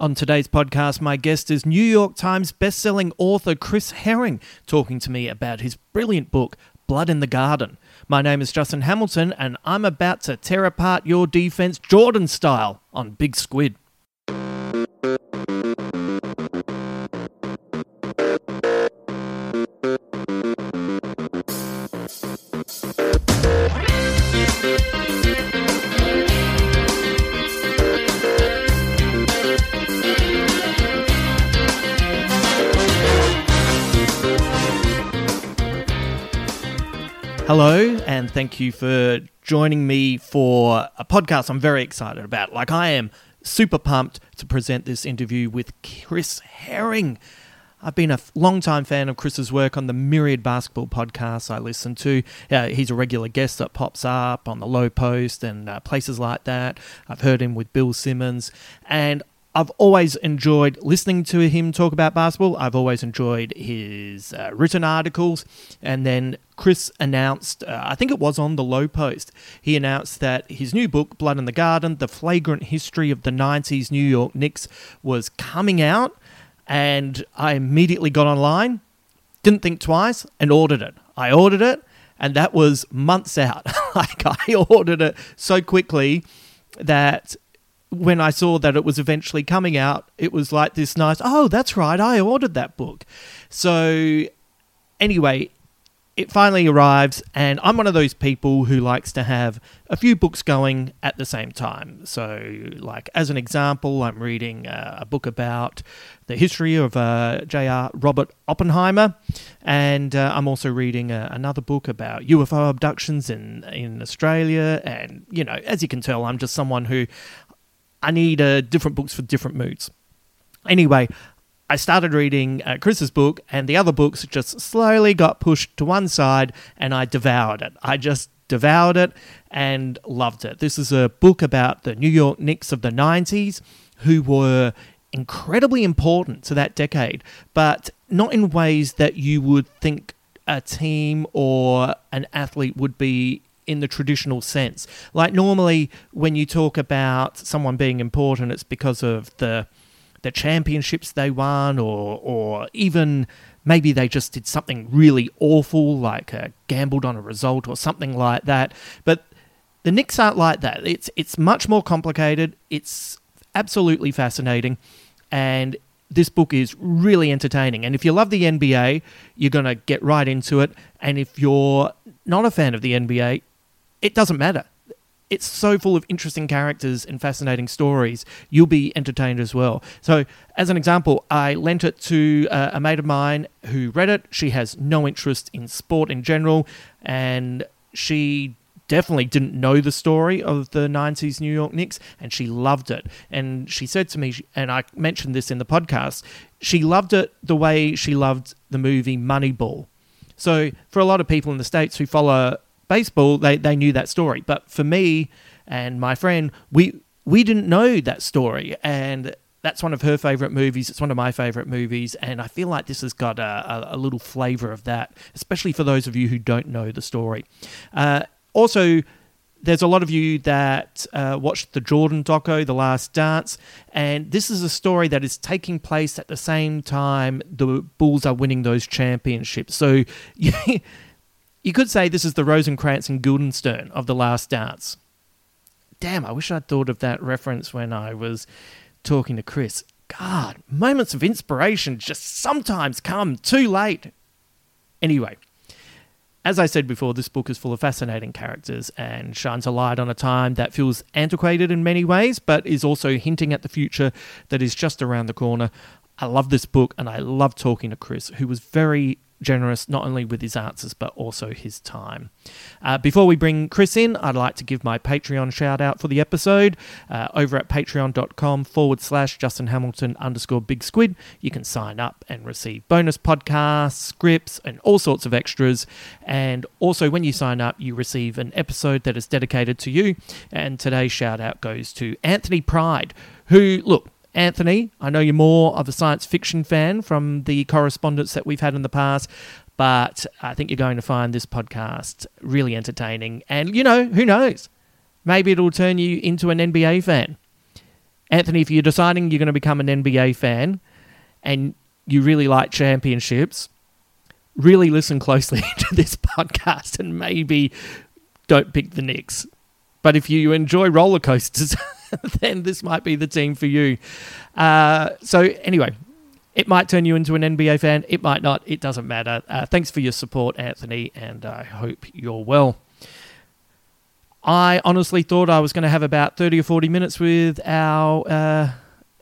On today's podcast, my guest is New York Times bestselling author Chris Herring talking to me about his brilliant book, Blood in the Garden. My name is Justin Hamilton, and I'm about to tear apart your defense Jordan style on Big Squid. Hello, and thank you for joining me for a podcast I'm very excited about. Like, I am super pumped to present this interview with Chris Herring. I've been a long-time fan of Chris's work on the myriad basketball podcasts I listen to. Uh, he's a regular guest that pops up on the Low Post and uh, places like that. I've heard him with Bill Simmons, and I've always enjoyed listening to him talk about basketball. I've always enjoyed his uh, written articles. And then Chris announced, uh, I think it was on the Low Post, he announced that his new book, Blood in the Garden The Flagrant History of the 90s New York Knicks, was coming out. And I immediately got online, didn't think twice, and ordered it. I ordered it, and that was months out. like, I ordered it so quickly that when I saw that it was eventually coming out, it was like this nice, oh, that's right, I ordered that book. So, anyway, it finally arrives, and I'm one of those people who likes to have a few books going at the same time. So, like, as an example, I'm reading uh, a book about the history of uh, J.R. Robert Oppenheimer, and uh, I'm also reading uh, another book about UFO abductions in, in Australia. And, you know, as you can tell, I'm just someone who I need uh, different books for different moods. Anyway, I started reading uh, Chris's book, and the other books just slowly got pushed to one side, and I devoured it. I just devoured it and loved it. This is a book about the New York Knicks of the 90s who were incredibly important to that decade, but not in ways that you would think a team or an athlete would be in the traditional sense. Like normally when you talk about someone being important, it's because of the the championships they won or or even maybe they just did something really awful like uh, gambled on a result or something like that. But the Knicks aren't like that. It's it's much more complicated. It's absolutely fascinating and this book is really entertaining. And if you love the NBA, you're going to get right into it. And if you're not a fan of the NBA, it doesn't matter. It's so full of interesting characters and fascinating stories. You'll be entertained as well. So, as an example, I lent it to uh, a mate of mine who read it. She has no interest in sport in general, and she definitely didn't know the story of the 90s New York Knicks and she loved it. And she said to me, and I mentioned this in the podcast, she loved it the way she loved the movie Moneyball. So, for a lot of people in the States who follow baseball, they, they knew that story. But for me and my friend, we we didn't know that story, and that's one of her favorite movies. It's one of my favorite movies, and I feel like this has got a, a, a little flavor of that, especially for those of you who don't know the story. Uh, also, there's a lot of you that uh, watched the Jordan doco, The Last Dance, and this is a story that is taking place at the same time the Bulls are winning those championships. So you could say this is the Rosencrantz and Guildenstern of The Last Dance. Damn, I wish I'd thought of that reference when I was talking to Chris. God, moments of inspiration just sometimes come too late. Anyway, as I said before, this book is full of fascinating characters and shines a light on a time that feels antiquated in many ways, but is also hinting at the future that is just around the corner. I love this book and I love talking to Chris, who was very generous not only with his answers but also his time. Uh, before we bring Chris in, I'd like to give my Patreon shout out for the episode uh, over at patreon.com forward slash Justin Hamilton underscore Big Squid. You can sign up and receive bonus podcasts, scripts, and all sorts of extras. And also, when you sign up, you receive an episode that is dedicated to you. And today's shout out goes to Anthony Pride, who, look, Anthony, I know you're more of a science fiction fan from the correspondence that we've had in the past, but I think you're going to find this podcast really entertaining. And, you know, who knows? Maybe it'll turn you into an NBA fan. Anthony, if you're deciding you're going to become an NBA fan and you really like championships, really listen closely to this podcast and maybe don't pick the Knicks. But if you enjoy roller coasters, then this might be the team for you. Uh, so, anyway, it might turn you into an NBA fan. It might not. It doesn't matter. Uh, thanks for your support, Anthony, and I hope you're well. I honestly thought I was going to have about 30 or 40 minutes with our. Uh,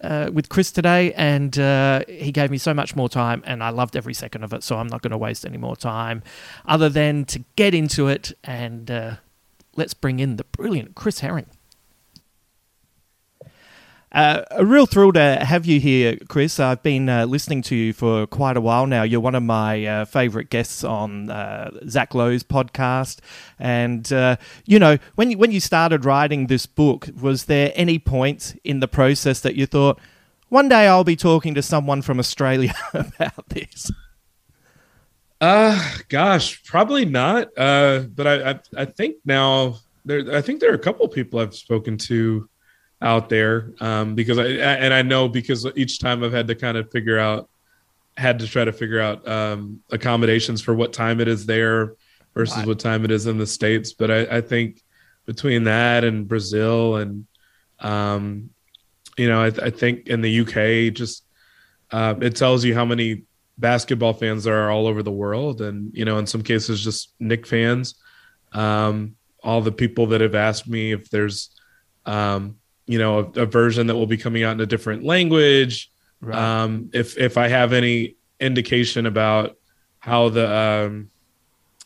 uh, with Chris today, and uh, he gave me so much more time, and I loved every second of it. So I'm not going to waste any more time, other than to get into it. And uh, let's bring in the brilliant Chris Herring. Uh, a real thrill to have you here, Chris. I've been uh, listening to you for quite a while now. You're one of my uh, favourite guests on uh, Zach Lowe's podcast, and uh, you know when you, when you started writing this book, was there any point in the process that you thought one day I'll be talking to someone from Australia about this? Uh, gosh, probably not. Uh, but I, I, I think now there, I think there are a couple people I've spoken to out there um, because I and I know because each time I've had to kind of figure out had to try to figure out um, accommodations for what time it is there versus what time it is in the states. But I, I think between that and Brazil and um, you know I, I, think in the UK just uh, it tells you how many basketball fans there are all over the world and you know in some cases just Knick fans. Um, all the people that have asked me if there's um, you know a, a, version that will be coming out in a different language. Right. um, if if i have any indication about how the um,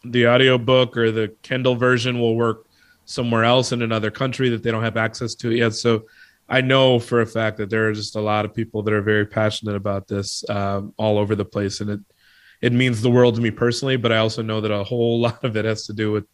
the audiobook or the kindle version will work somewhere else in another country that they don't have access to yet. So i know for a fact that there are just a lot of people that are very passionate about this um, all over the place. And it it means the world to me personally but i also know that a whole lot of it has to do with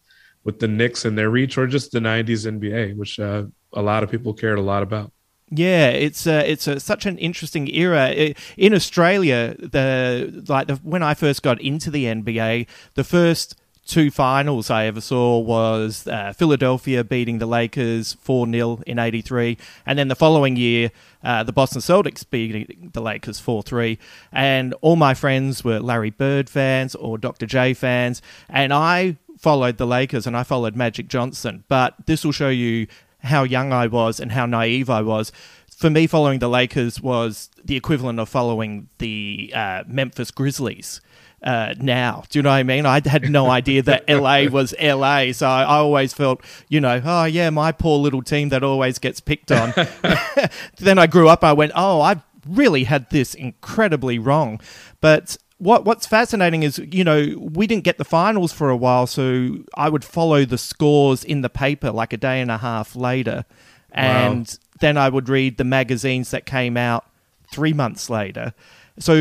with the Knicks and their reach, or just the '90s NBA, which uh, a lot of people cared a lot about. Yeah, it's uh, it's a, such an interesting era in Australia. The like the, when I first got into the NBA, the first two finals I ever saw was uh, Philadelphia beating the Lakers 4 0 in 83. And then the following year, uh, the Boston Celtics beating the Lakers 4 3. And all my friends were Larry Bird fans or Dr. J fans. And I followed the Lakers and I followed Magic Johnson. But this will show you how young I was and how naive I was. For me, following the Lakers was the equivalent of following the uh, Memphis Grizzlies. Uh, now. Do you know what I mean? I had no idea that LA was LA. So I always felt, you know, oh, yeah, my poor little team that always gets picked on. then I grew up, I went, oh, I really had this incredibly wrong. But what what's fascinating is you know we didn't get the finals for a while, so I would follow the scores in the paper like a day and a half later, and wow. then I would read the magazines that came out three months later. So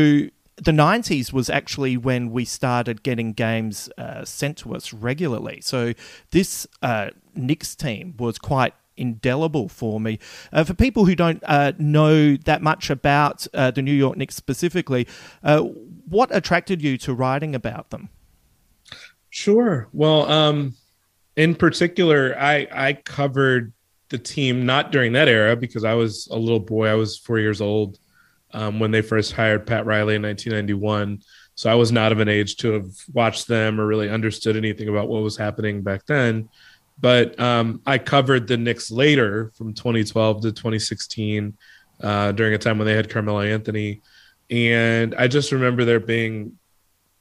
the 90s was actually when we started getting games uh, sent to us regularly. So this uh, Knicks team was quite indelible for me. Uh, for people who don't uh, know that much about uh, the New York Knicks specifically, uh, what attracted you to writing about them? Sure. Well, um, in particular, I I covered the team not during that era because I was a little boy. I was four years old um, when they first hired Pat Riley in 1991. So I was not of an age to have watched them or really understood anything about what was happening back then. But um, I covered the Knicks later from 2012 to 2016 uh, during a time when they had Carmelo Anthony. And I just remember there being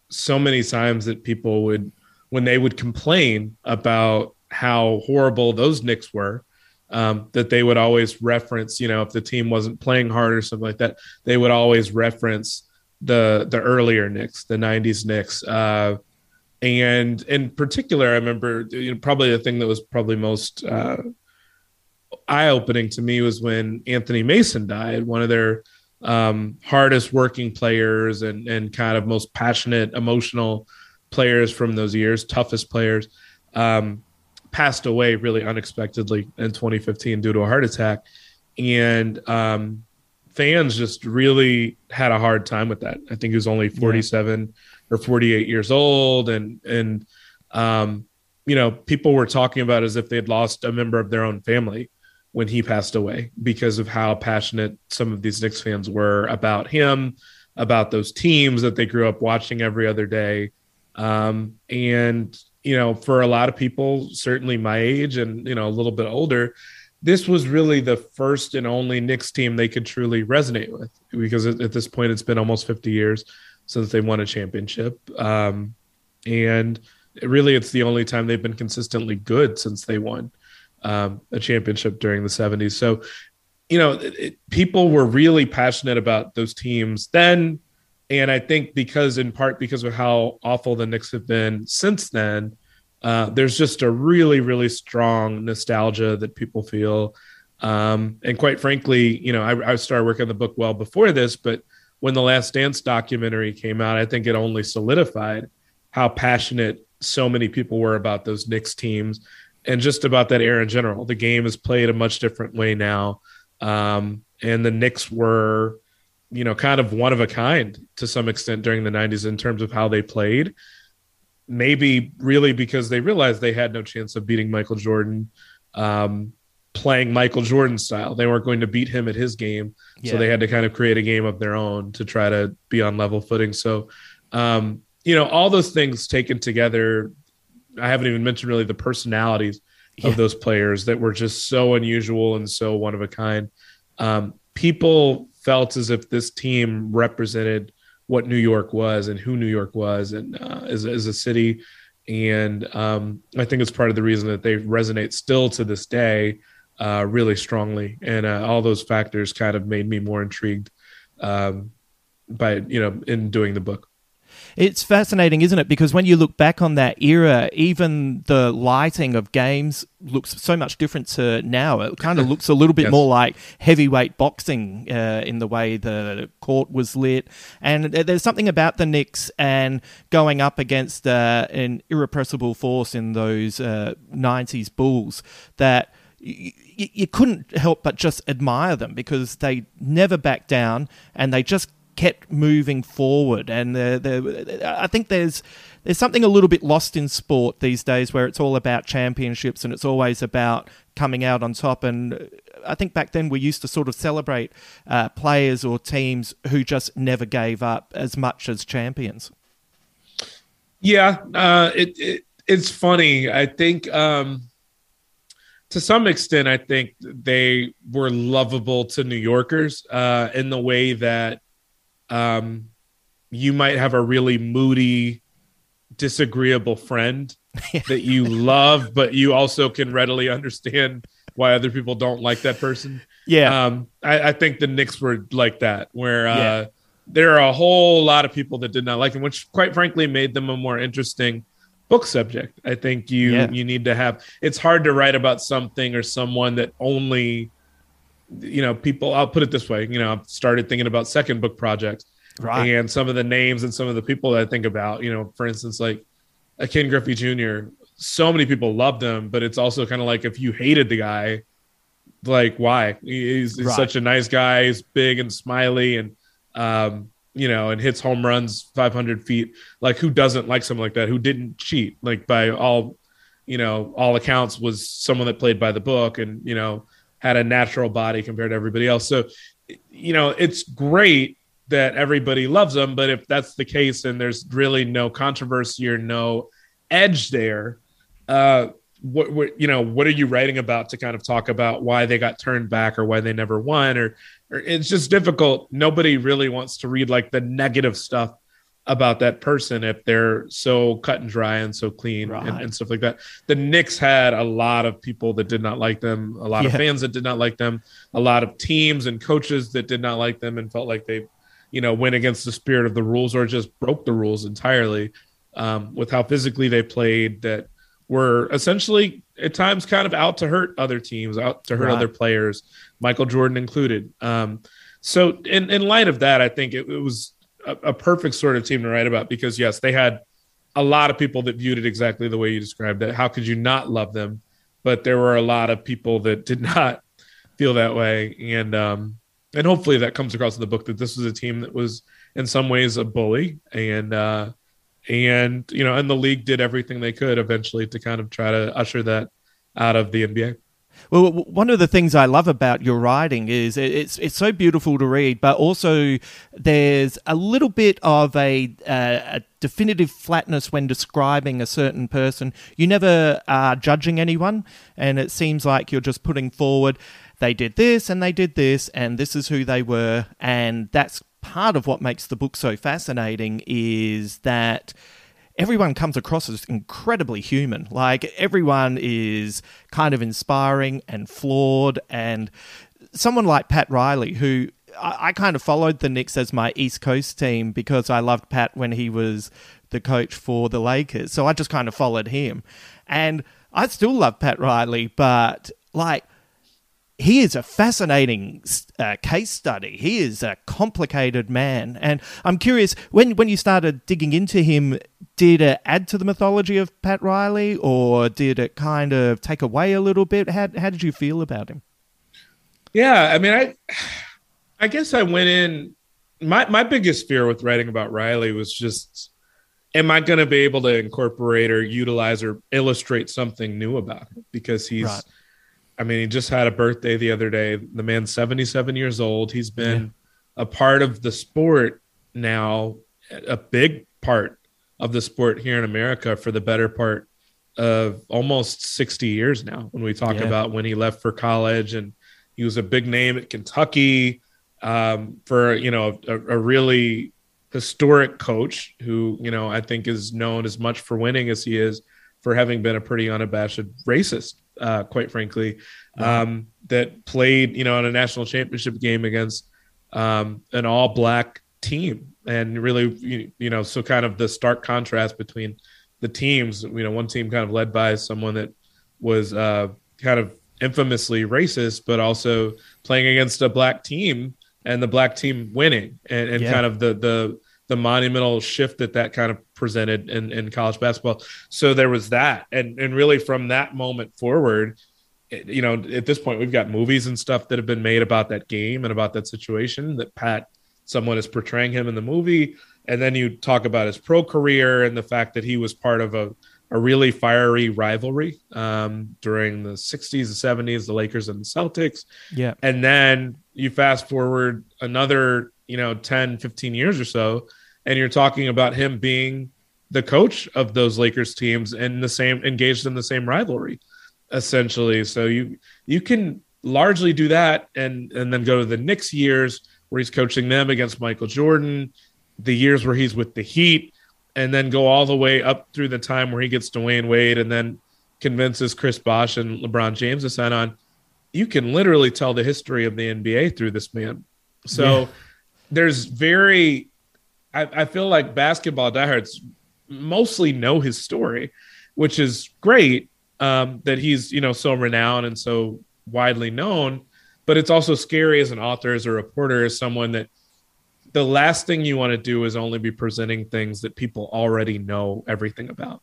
so many times that people would, when they would complain about how horrible those Knicks were, um, that they would always reference, you know, if the team wasn't playing hard or something like that, they would always reference the the earlier Knicks, the '90s Knicks. Uh, and in particular, I remember you know, probably the thing that was probably most uh, eye opening to me was when Anthony Mason died, one of their um, hardest working players and and kind of most passionate, emotional players from those years, toughest players. Um, passed away really unexpectedly in 2015 due to a heart attack. And um, fans just really had a hard time with that. I think he was only 47 yeah. or 48 years old. And, and, um, you know, people were talking about as if they'd lost a member of their own family when he passed away because of how passionate some of these Knicks fans were about him, about those teams that they grew up watching every other day. Um, and you know, for a lot of people, certainly my age and, you know, a little bit older, this was really the first and only Knicks team they could truly resonate with because at, this point it's been almost 50 years since they won a championship. Um, and really, it's the only time they've been consistently good since they won um, a championship during the 70s. So, you know, it, it, people were really passionate about those teams then and I think because, in part, because of how awful the Knicks have been since then, uh, there's just a really, really strong nostalgia that people feel. Um, and quite frankly, you know, I, I, started working on the book well before this, but when the Last Dance documentary came out, I think it only solidified how passionate so many people were about those Knicks teams and just about that era in general. The game is played a much different way now. Um, and the Knicks were you know, kind of one of a kind to some extent during the 90s in terms of how they played. Maybe really because they realized they had no chance of beating Michael Jordan um, playing Michael Jordan style. They weren't going to beat him at his game. Yeah. So they had to kind of create a game of their own to try to be on level footing. So, um, you know, all those things taken together, I haven't even mentioned really the personalities yeah. of those players that were just so unusual and so one of a kind. Um, people felt as if this team represented what New York was and who New York was and uh, as, as a city. And um, I think it's part of the reason that they resonate still to this day uh, really strongly. And uh, all those factors kind of made me more intrigued um, by, you know, in doing the book. It's fascinating, isn't it? Because when you look back on that era, even the lighting of games looks so much different to now. It kind of looks a little bit yes. more like heavyweight boxing uh, in the way the court was lit. And there's something about the Knicks and going up against uh, an irrepressible force in those uh, 90s Bulls that you couldn't help but just admire them because they never backed down and they just kept moving forward. And the, the, I think there's there's something a little bit lost in sport these days, where it's all about championships and it's always about coming out on top. And I think back then we used to sort of celebrate uh, players or teams who just never gave up as much as champions. Yeah, uh, it, it it's funny. I think. Um to some extent, I think they were lovable to New Yorkers uh, in the way that um, you might have a really moody, disagreeable friend that you love, but you also can readily understand why other people don't like that person. Yeah. Um, I, I, think the Knicks were like that, where uh, yeah. there are a whole lot of people that did not like them, which quite frankly made them a more interesting book subject. I think you yeah. you need to have. It's hard to write about something or someone that only you know, people, I'll put it this way, you know, I've started thinking about second book projects. Right. And some of the names and some of the people that I think about, you know, for instance, like a Ken Griffey Jr., so many people loved him, but it's also kind of like if you hated the guy, like why he's, he's Right. such a nice guy he's big and smiley and um you know and hits home runs 500 feet like who doesn't like someone like that who didn't cheat like by all you know all accounts was someone that played by the book and you know had a natural body compared to everybody else. So you know it's great that everybody loves him but if that's the case and there's really no controversy or no edge there uh what, what you know what are you writing about to kind of talk about why they got turned back or why they never won? Or, or it's just difficult. Nobody really wants to read like the negative stuff about that person if they're so cut and dry and so clean and, Right. and stuff like that the Knicks had a lot of people that did not like them a lot of fans that did not like them a lot of teams and coaches that did not like them and felt like they you know went against the spirit of the rules or just broke the rules entirely um, with how physically they played that were essentially at times kind of out to hurt other teams, out to hurt Right. other players, Michael Jordan included. Um, so, in, in light of that, I think it, it was a, a perfect sort of team to write about because, yes, they had a lot of people that viewed it exactly the way you described it. How could you not love them? But there were a lot of people that did not feel that way, and um, and hopefully that comes across in the book that this was a team that was in some ways a bully and uh, and you know, and the league did everything they could eventually to kind of try to usher that out of the NBA. Well, one of the things I love about your writing is it's it's so beautiful to read, but also there's a little bit of a, uh, a definitive flatness when describing a certain person. You never are judging anyone, and it seems like you're just putting forward they did this and they did this, and this is who they were, and that's part of what makes the book so fascinating is that everyone comes across as incredibly human. Like everyone is kind of inspiring and flawed, and someone like Pat Riley, who I, I kind of followed the Knicks as my East Coast team because I loved Pat when he was the coach for the Lakers. So I just kind of followed him, and I still love Pat Riley, but like he is a fascinating uh, case study. He is a complicated man, and I'm curious when when you started digging into him, did it add to the mythology of Pat Riley, or did it kind of take away a little bit? How how did you feel about him? Yeah, I mean, I I guess I went in. My my biggest fear with writing about Riley was just, am I going to be able to incorporate or utilize or illustrate something new about him? Because he's, Right. I mean, he just had a birthday the other day. The man's seventy seven years old. He's been a part of the sport now, a big part of the sport here in America for the better part of almost 60 years now when we talk Yeah. about when he left for college and he was a big name at Kentucky um, for you know a, a really historic coach who you know I think is known as much for winning as he is for having been a pretty unabashed racist, uh, quite frankly, um, that played you know in a national championship game against um, an all black team. And really you, you know so kind of the stark contrast between the teams you know one team kind of led by someone that was uh, kind of infamously racist but also playing against a black team and the black team winning. And, and Yeah. kind of the the the monumental shift that that kind of presented in, in college basketball. So there was that. And and really from that moment forward you know at this point we've got movies and stuff that have been made about that game and about that situation that pat someone is portraying him in the movie. And then you talk about his pro career and the fact that he was part of a, a really fiery rivalry um, during the 60s and 70s the lakers and the celtics. Yeah, and then you fast forward another you know 10 15 years or so and you're talking about him being the coach of those lakers teams and the same engaged in the same rivalry essentially so you you can largely do that and and then go to the Knicks years where he's coaching them against Michael Jordan the years where he's with the Heat and then go all the way up through the time where he gets Dwyane Wade and then convinces Chris Bosh and LeBron James to sign on you can literally tell the history of the NBA through this man. So Yeah. there's very, I, I feel like basketball diehards mostly know his story, which is great um, that he's you know so renowned and so widely known. But it's also scary as an author, as a reporter, as someone that the last thing you want to do is only be presenting things that people already know everything about.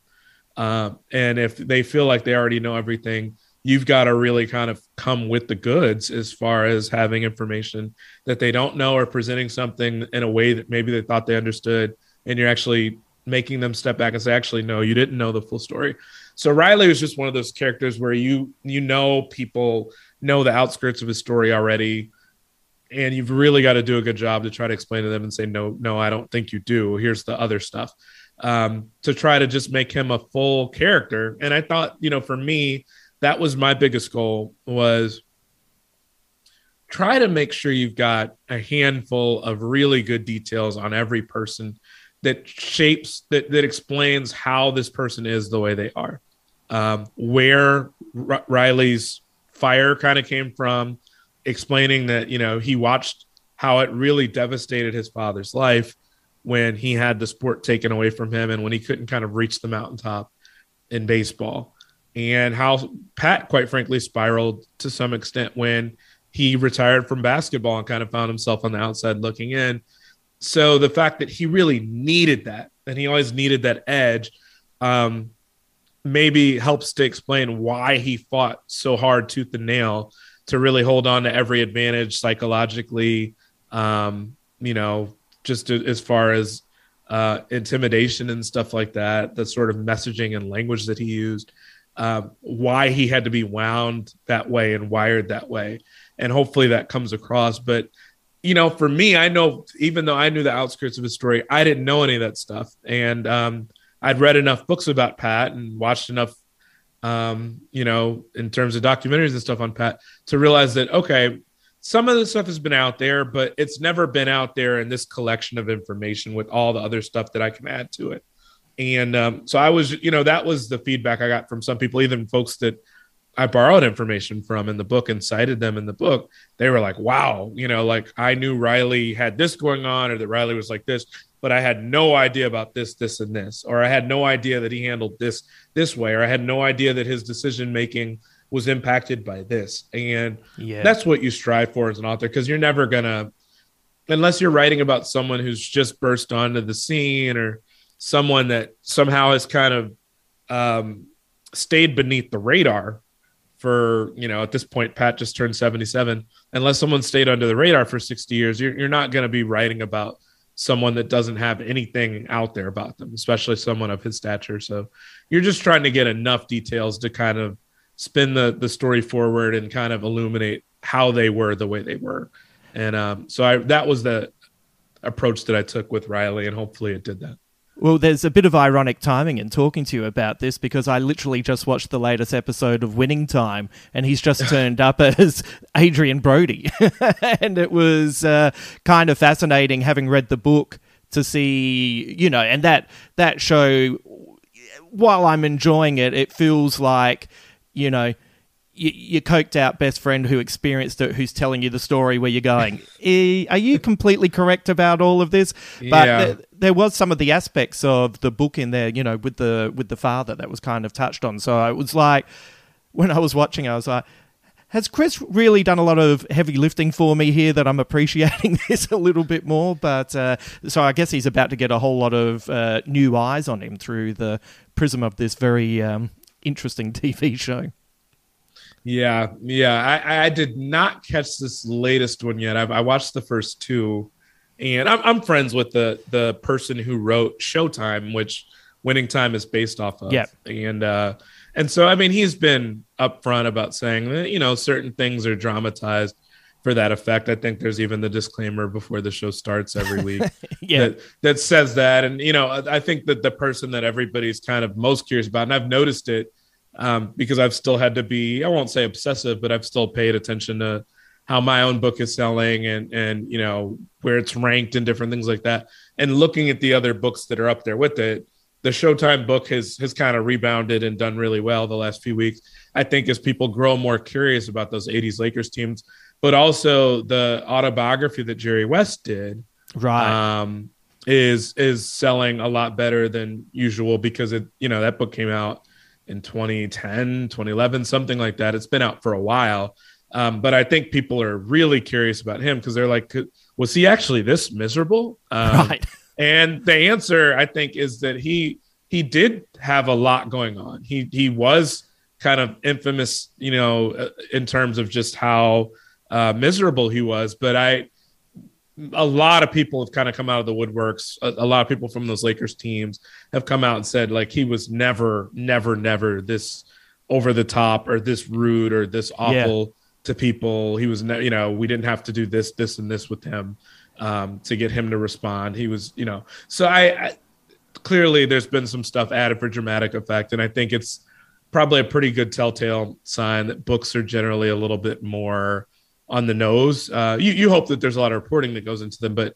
Um, and if they feel like they already know everything, you've got to really kind of come with the goods as far as having information that they don't know or presenting something in a way that maybe they thought they understood and you're actually making them step back and say actually no you didn't know the full story. So riley was just one of those characters where you you know people know the outskirts of his story already and you've really got to do a good job to try to explain to them and say no no i don't think you do. Here's the other stuff. Um, to try to just make him a full character and i thought you know for me that was my biggest goal was try to make sure you've got a handful of really good details on every person that shapes that that explains how this person is the way they are. Um, where R- riley's fire kind of came from explaining that you know he watched how it really devastated his father's life when he had the sport taken away from him and when he couldn't kind of reach the mountaintop in baseball and how Pat, quite frankly, spiraled to some extent when he retired from basketball and kind of found himself on the outside looking in. So the fact that he really needed that, and he always needed that edge, um, maybe helps to explain why he fought so hard tooth and nail to really hold on to every advantage psychologically, um, you know, just as far as uh, intimidation and stuff like that, the sort of messaging and language that he used um, why he had to be wound that way and wired that way. And hopefully that comes across. But, you know, for me, I know, even though I knew the outskirts of his story, I didn't know any of that stuff. And um, I'd read enough books about Pat and watched enough, um, you know, in terms of documentaries and stuff on Pat to realize that, okay, some of the stuff has been out there, but it's never been out there in this collection of information with all the other stuff that I can add to it. And um, so I was, you know, that was the feedback I got from some people, even folks that I borrowed information from in the book and cited them in the book. They were like, wow, you know, like I knew Riley had this going on or that Riley was like this, but I had no idea about this, this, and this, or I had no idea that he handled this this way, or I had no idea that his decision making was impacted by this. And yeah. that's what you strive for as an author because you're never gonna, unless you're writing about someone who's just burst onto the scene or someone that somehow has kind of um, stayed beneath the radar for you know at this point pat just turned 77 unless someone stayed under the radar for 60 years you're, you're not going to be writing about someone that doesn't have anything out there about them especially someone of his stature. So you're just trying to get enough details to kind of spin the the story forward and kind of illuminate how they were the way they were. And um, so i that was the approach that i took with riley and hopefully it did that well, there's a bit of ironic timing in talking to you about this because I literally just watched the latest episode of Winning Time and he's just turned up as Adrien Brody. and it was uh, kind of fascinating having read the book to see, you know, and that that show while I'm enjoying it, it feels like, you know, your coked out best friend who experienced it, who's telling you the story where you're going, e, are you completely correct about all of this? But yeah. there, there, was some of the aspects of the book in there, you know, with the with the father that was kind of touched on. So it was like when I was watching, I was like, has Chris really done a lot of heavy lifting for me here that I'm appreciating this a little bit more? But uh, so I guess he's about to get a whole lot of uh, new eyes on him through the prism of this very um, interesting TV show. Yeah, yeah. I, I did not catch this latest one yet. I've, I watched the first two, and I'm, I'm friends with the the person who wrote Showtime, which Winning Time is based off of. Yeah, and uh, and so I mean, he's been upfront about saying that you know certain things are dramatized for that effect. I think there's even the disclaimer before the show starts every week yeah. that, that says that. And, you know, I think that the person that everybody's kind of most curious about, and I've noticed it um, because I've still had to be, I won't say obsessive, but I've still paid attention to how my own book is selling and, and, you know, where it's ranked and different things like that. And looking at the other books that are up there with it, the Showtime book has, has kind of rebounded and done really well the last few weeks. I think as people grow more curious about those 80s Lakers teams, but also the autobiography that Jerry West did. Right. Um, is is selling a lot better than usual because it you know that book came out in 2010, 2011, something like that. It's been out for a while. Um, but I think people are really curious about him because they're like, was he actually this miserable? Um, right. And the answer, I think, is that he he did have a lot going on. He he was kind of infamous, you know, uh, in terms of just how uh, miserable he was. But I, a lot of people have kind of come out of the woodworks. A, a, lot of people from those Lakers teams have come out and said like he was never, never, never this over the top or this rude or this awful yeah. to people. He was, ne- you know, we didn't have to do this, this, and this with him um, to get him to respond. He was, you know, so I, I clearly there's been some stuff added for dramatic effect, and I think it's probably a pretty good telltale sign that books are generally a little bit more on the nose. Uh, you, you hope that there's a lot of reporting that goes into them, but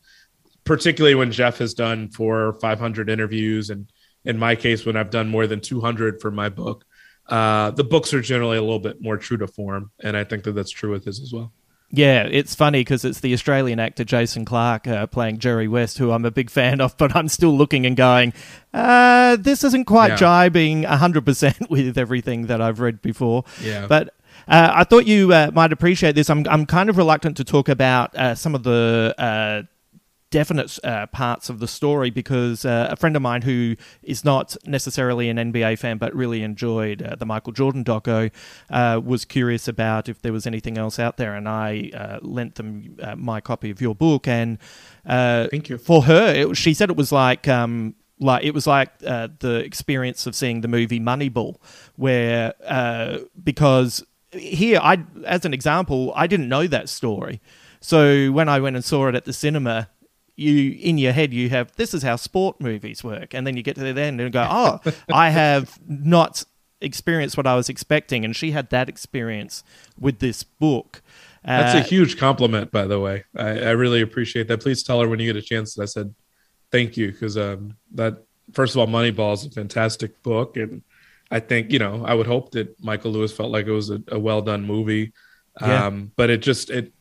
particularly when Jeff has done four 500 interviews, and in my case, when I've done more than 200 for my book, uh, the books are generally a little bit more true to form, and I think that that's true with his as well. Yeah, it's funny because it's the Australian actor Jason Clarke uh, playing Jerry West, who I'm a big fan of, but I'm still looking and going, uh, this isn't quite yeah. jibing 100% with everything that I've read before. Yeah. But uh, I thought you uh, might appreciate this. I'm, I'm kind of reluctant to talk about uh, some of the uh, definite uh, parts of the story because uh, a friend of mine who is not necessarily an NBA fan but really enjoyed uh, the Michael Jordan doco uh, was curious about if there was anything else out there, and I uh, lent them uh, my copy of your book. And thank you for her. It, she said it was like. Um, like it was like the experience of seeing the movie Moneyball, where because here I, as an example, I didn't know that story, so when I went and saw it at the cinema, you in your head you have this is how sport movies work, and then you get to the end and go, oh, I have not experienced what I was expecting, and she had that experience with this book. That's uh, a huge compliment, by the way. I, I, really appreciate that. Please tell her when you get a chance that I said thank you because um, that first of all, Moneyball is a fantastic book, and I think you know I would hope that Michael Lewis felt like it was a, a well done movie. Yeah. Um, but it just it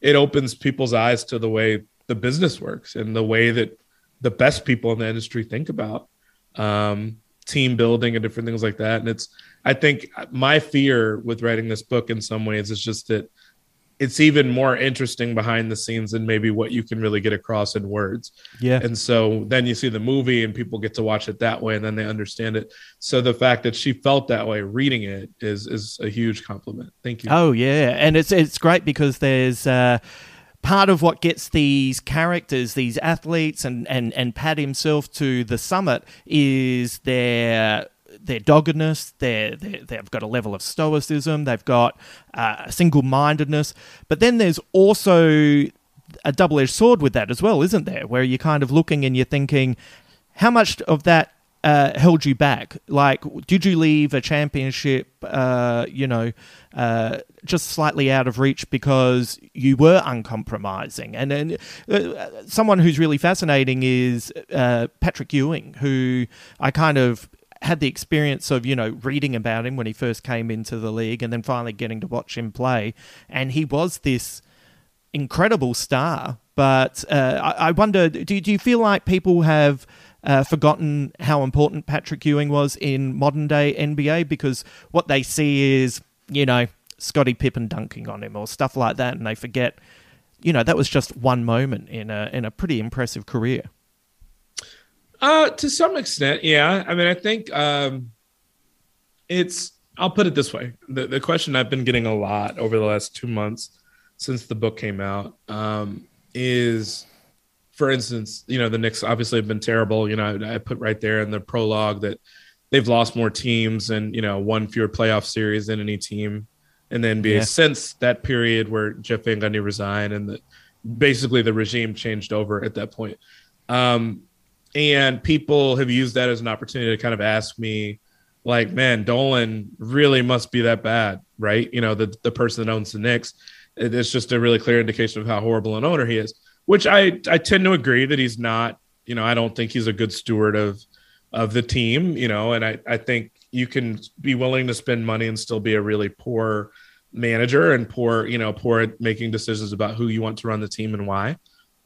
it opens people's eyes to the way the business works and the way that the best people in the industry think about um, team building and different things like that. And it's, I think my fear with writing this book in some ways is just that it's even more interesting behind the scenes than maybe what you can really get across in words. Yeah. And so then you see the movie and people get to watch it that way and then they understand it. So the fact that she felt that way reading it is is a huge compliment. Thank you. Oh yeah. And it's it's great because there's uh part of what gets these characters, these athletes, and and and Pat himself to the summit is their their doggedness. They're, they have got a level of stoicism. They've got uh, single mindedness. But then there's also a double edged sword with that as well, isn't there? Where you're kind of looking and you're thinking, how much of that uh, held you back? Like, did you leave a championship, uh, you know, uh, just slightly out of reach because you were uncompromising? And then uh, someone who's really fascinating is uh, Patrick Ewing, who I kind of had the experience of you know reading about him when he first came into the league and then finally getting to watch him play. And he was this incredible star. But uh, I, I, wonder do, do you feel like people have uh, forgotten how important Patrick Ewing was in modern day NBA because what they see is, you know, Scottie Pippen dunking on him or stuff like that, and they forget, you know, that was just one moment in a in a pretty impressive career. Uh, to some extent, yeah. I mean, I think um, it's. I'll put it this way: the the question I've been getting a lot over the last two months since the book came out um, is for instance, you know, the Knicks obviously have been terrible. You know, I put right there in the prologue that they've lost more teams and, you know, one fewer playoff series than any team in the NBA yeah. since that period where Jeff Van Gundy resigned and the, basically the regime changed over at that point. Um, and people have used that as an opportunity to kind of ask me, like, man, Dolan really must be that bad, right? You know, the, the person that owns the Knicks. It's just a really clear indication of how horrible an owner he is which I I tend to agree that he's not. You know, I don't think he's a good steward of of the team. You know, and I I think you can be willing to spend money and still be a really poor manager and poor you know poor at making decisions about who you want to run the team and why.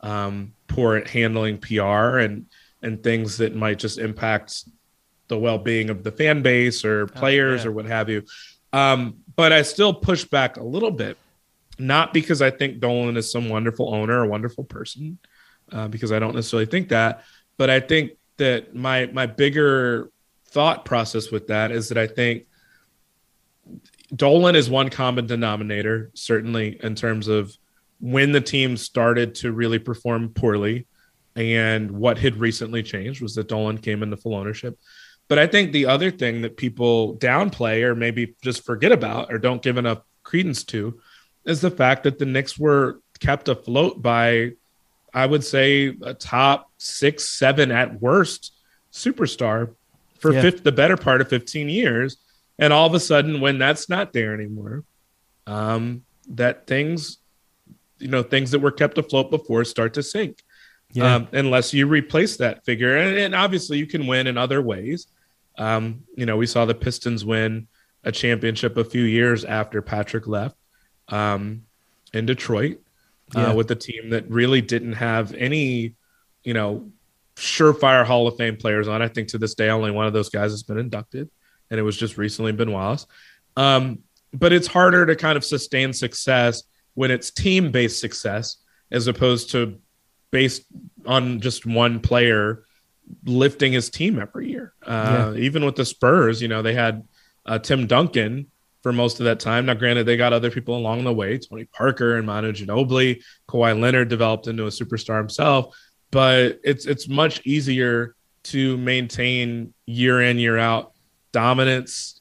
Um, poor at handling PR and and things that might just impact the well-being of the fan base or oh, players oh, yeah. or what have you. Um, but I still push back a little bit not because I think Dolan is some wonderful owner or wonderful person, uh, because I don't necessarily think that, but I think that my my bigger thought process with that is that I think Dolan is one common denominator, certainly in terms of when the team started to really perform poorly and what had recently changed was that Dolan came into full ownership. But I think the other thing that people downplay or maybe just forget about or don't give enough credence to is the fact that the Knicks were kept afloat by, I would say, a top six, seven at worst superstar for Yeah. fif- the better part of 15 years. And all of a sudden, when that's not there anymore, um, that things, you know, things that were kept afloat before start to sink. Yeah. Um, unless you replace that figure. And, and obviously, you can win in other ways. Um, you know, we saw the Pistons win a championship a few years after Patrick left um, in Detroit Yeah. uh, with a team that really didn't have any, you know, surefire Hall of Fame players on. I think to this day, only one of those guys has been inducted, and it was just recently Ben Wallace. Um, but it's harder to kind of sustain success when it's team based success as opposed to based on just one player lifting his team every year. Uh, Even with the Spurs, you know, they had uh, Tim Duncan for most of that time. Now, granted, they got other people along the way, Tony Parker and Manu Ginobili. Kawhi Leonard developed into a superstar himself, but it's it's much easier to maintain year in year out dominance.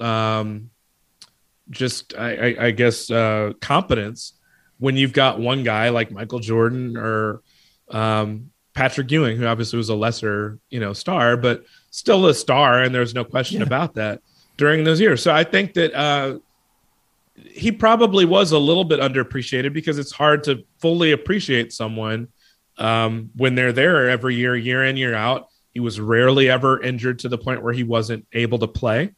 Um, just I, I, I guess uh, competence when you've got one guy like Michael Jordan or um, Patrick Ewing, who obviously was a lesser, you know, star, but still a star, and there's no question Yeah. about that during those years. So I think that uh, he probably was a little bit underappreciated because it's hard to fully appreciate someone um, when they're there every year, year in, year out. He was rarely ever injured to the point where he wasn't able to play.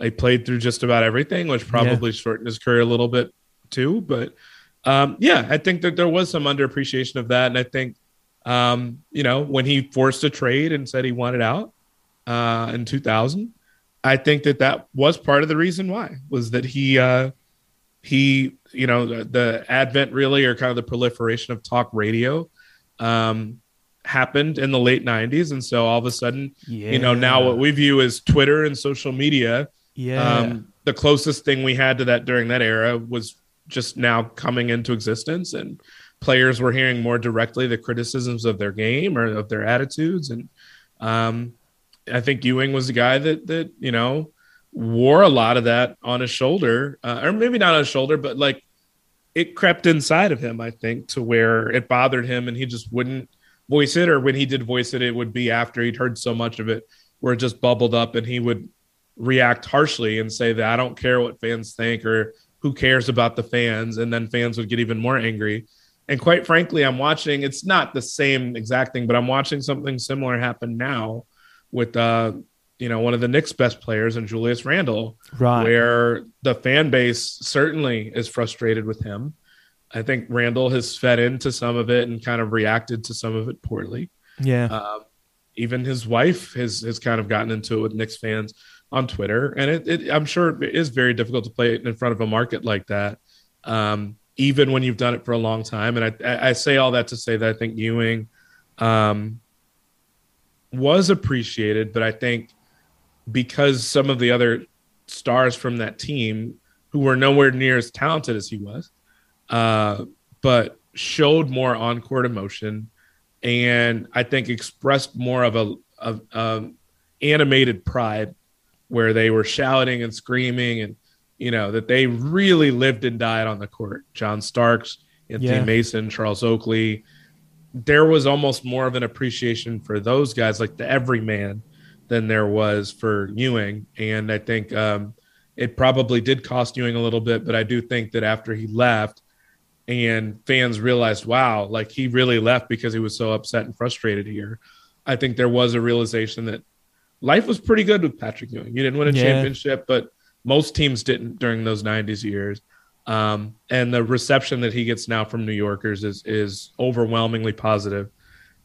He played through just about everything, which probably shortened his career a little bit too. But um, yeah, I think that there was some underappreciation of that. And I think, um, you know, when he forced a trade and said he wanted out uh, in 2000, I think that that was part of the reason why was that he, uh, he, you know, the, the advent really or kind of the proliferation of talk radio um, happened in the late 90s. And so all of a sudden, you know, now what we view as Twitter and social media, Yeah. um, the closest thing we had to that during that era was just now coming into existence, and players were hearing more directly the criticisms of their game or of their attitudes. And um, I think Ewing was the guy that that you know wore a lot of that on his shoulder, uh, or maybe not on his shoulder, but like it crept inside of him. I think to where it bothered him, and he just wouldn't voice it, or when he did voice it, it would be after he'd heard so much of it, where it just bubbled up, and he would react harshly and say that I don't care what fans think or who cares about the fans, and then fans would get even more angry. And quite frankly, I'm watching. It's not the same exact thing, but I'm watching something similar happen now with uh, you know one of the Knicks' best players and Julius Randle, Right. where the fan base certainly is frustrated with him. I think Randle has fed into some of it and kind of reacted to some of it poorly. yeah. Um, even his wife has has kind of gotten into it with Knicks fans on Twitter, and it, it I'm sure it is very difficult to play it in front of a market like that, um, even when you've done it for a long time. And I, I say all that to say that I think Ewing um, was appreciated, but I think because some of the other stars from that team who were nowhere near as talented as he was, uh, but showed more on court emotion and I think expressed more of a of um, animated pride where they were shouting and screaming and you know that they really lived and died on the court. John Starks, Anthony Yeah. Mason, Charles Oakley. There was almost more of an appreciation for those guys, like the everyman, than there was for Ewing. And I think um, it probably did cost Ewing a little bit, but I do think that after he left, and fans realized, wow, like he really left because he was so upset and frustrated here. I think there was a realization that life was pretty good with Patrick Ewing. You didn't win a Yeah. championship, but most teams didn't during those 90s years. Um, and the reception that he gets now from New Yorkers is is overwhelmingly positive.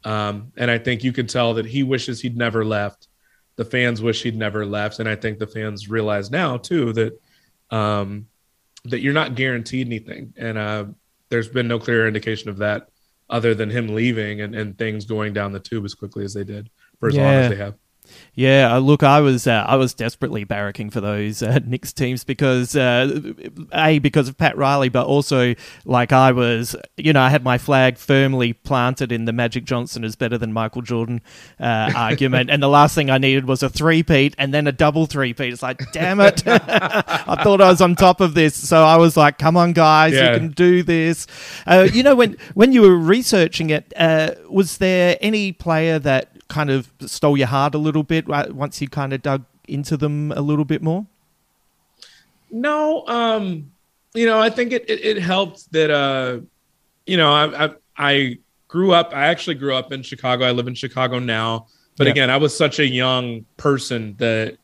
Um, and I think you can tell that he wishes he'd never left. The fans wish he'd never left, and I think the fans realize now too that um, that you're not guaranteed anything. And uh, there's been no clear indication of that other than him leaving and, and things going down the tube as quickly as they did for as long as they have. Yeah, uh, look, I was uh, I was desperately barracking for those uh, Knicks teams because uh, a because of Pat Riley, but also like I was, you know, I had my flag firmly planted in the Magic Johnson is better than Michael Jordan uh, argument, and the last thing I needed was a three-peat and then a double three-peat. It's like, damn it, I thought I was on top of this, so I was like, come on, guys, Yeah. you can do this. Uh, you know, when when you were researching it, uh, was there any player that kind of stole your heart a little bit once you kind of dug into them a little bit more? No, um, you know, I think it, it, it helped that, uh, you know, I, I, I grew up, I actually grew up in Chicago. I live in Chicago now. But Yeah. again, I was such a young person that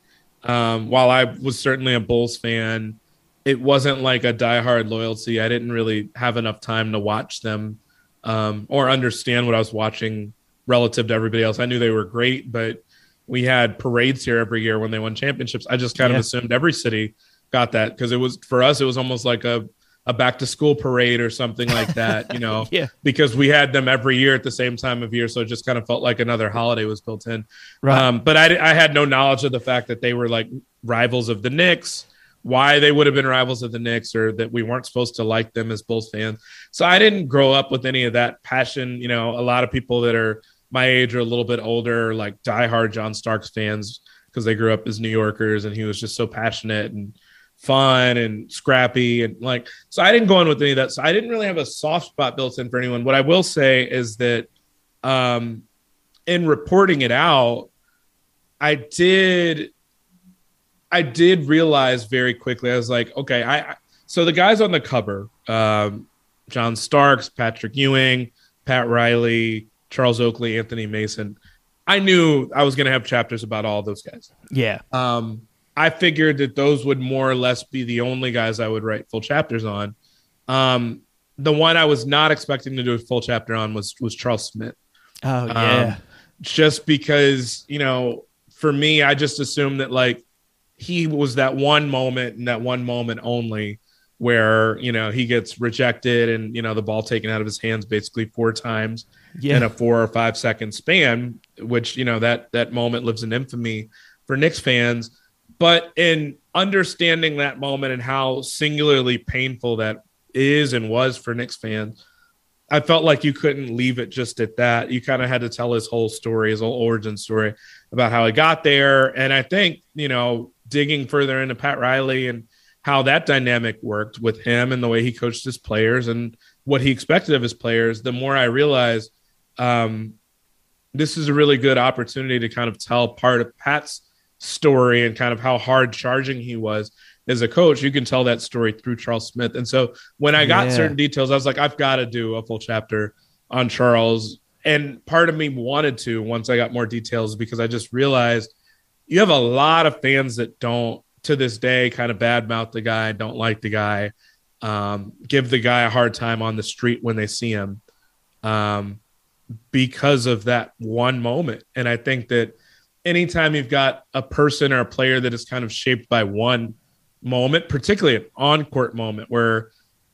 um, while I was certainly a Bulls fan, it wasn't like a diehard loyalty. I didn't really have enough time to watch them um, or understand what I was watching relative to everybody else. I knew they were great, but we had parades here every year when they won championships. I just kind Yeah. of assumed every city got that because it was for us, it was almost like a, a back to school parade or something like that, you know, Yeah. because we had them every year at the same time of year. So it just kind of felt like another holiday was built in. Right. Um, but I, I had no knowledge of the fact that they were like rivals of the Knicks, why they would have been rivals of the Knicks, or that we weren't supposed to like them as Bulls fans. So I didn't grow up with any of that passion. You know, a lot of people that are my age or a little bit older, like diehard John Starks fans, because they grew up as New Yorkers, and he was just so passionate and fun and scrappy and like. So I didn't go in with any of that. So I didn't really have a soft spot built in for anyone. What I will say is that, um, in reporting it out, I did I did realize very quickly. I was like, okay, I I- so the guys on the cover, um, John Starks, Patrick Ewing, Pat Riley, Charles Oakley, Anthony Mason. I knew I was going to have chapters about all those guys. Yeah. Um, I figured that those would more or less be the only guys I would write full chapters on. Um, the one I was not expecting to do a full chapter on was was Charles Smith Oh yeah. Um, just because you know for me i just assumed that like he was that one moment and that one moment only where you know he gets rejected and you know the ball taken out of his hands basically four times yeah. in a four or five second span which you know that that moment lives in infamy for Knicks fans but in understanding that moment and how singularly painful that is and was for Knicks fans I felt like you couldn't leave it just at that. You kind of had to tell his whole story, his whole origin story about how he got there. And I think, you know, digging further into Pat Riley and how that dynamic worked with him and the way he coached his players and what he expected of his players, the more I realized um, this is a really good opportunity to kind of tell part of Pat's story and kind of how hard charging he was as a coach. You can tell that story through Charles Smith. And so when I got Yeah. certain details, I was like, I've got to do a full chapter on Charles. And part of me wanted to once I got more details because I just realized you have a lot of fans that don't to this day kind of badmouth the guy, don't like the guy, um, give the guy a hard time on the street when they see him um, because of that one moment. And I think that anytime you've got a person or a player that is kind of shaped by one moment, particularly an on court moment where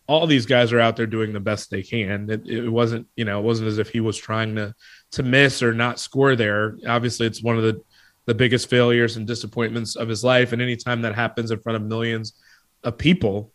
all these guys are out there doing the best they can. It, it wasn't, you know, it wasn't as if he was trying to to miss or not score there. Obviously, it's one of the the biggest failures and disappointments of his life. And anytime that happens in front of millions of people,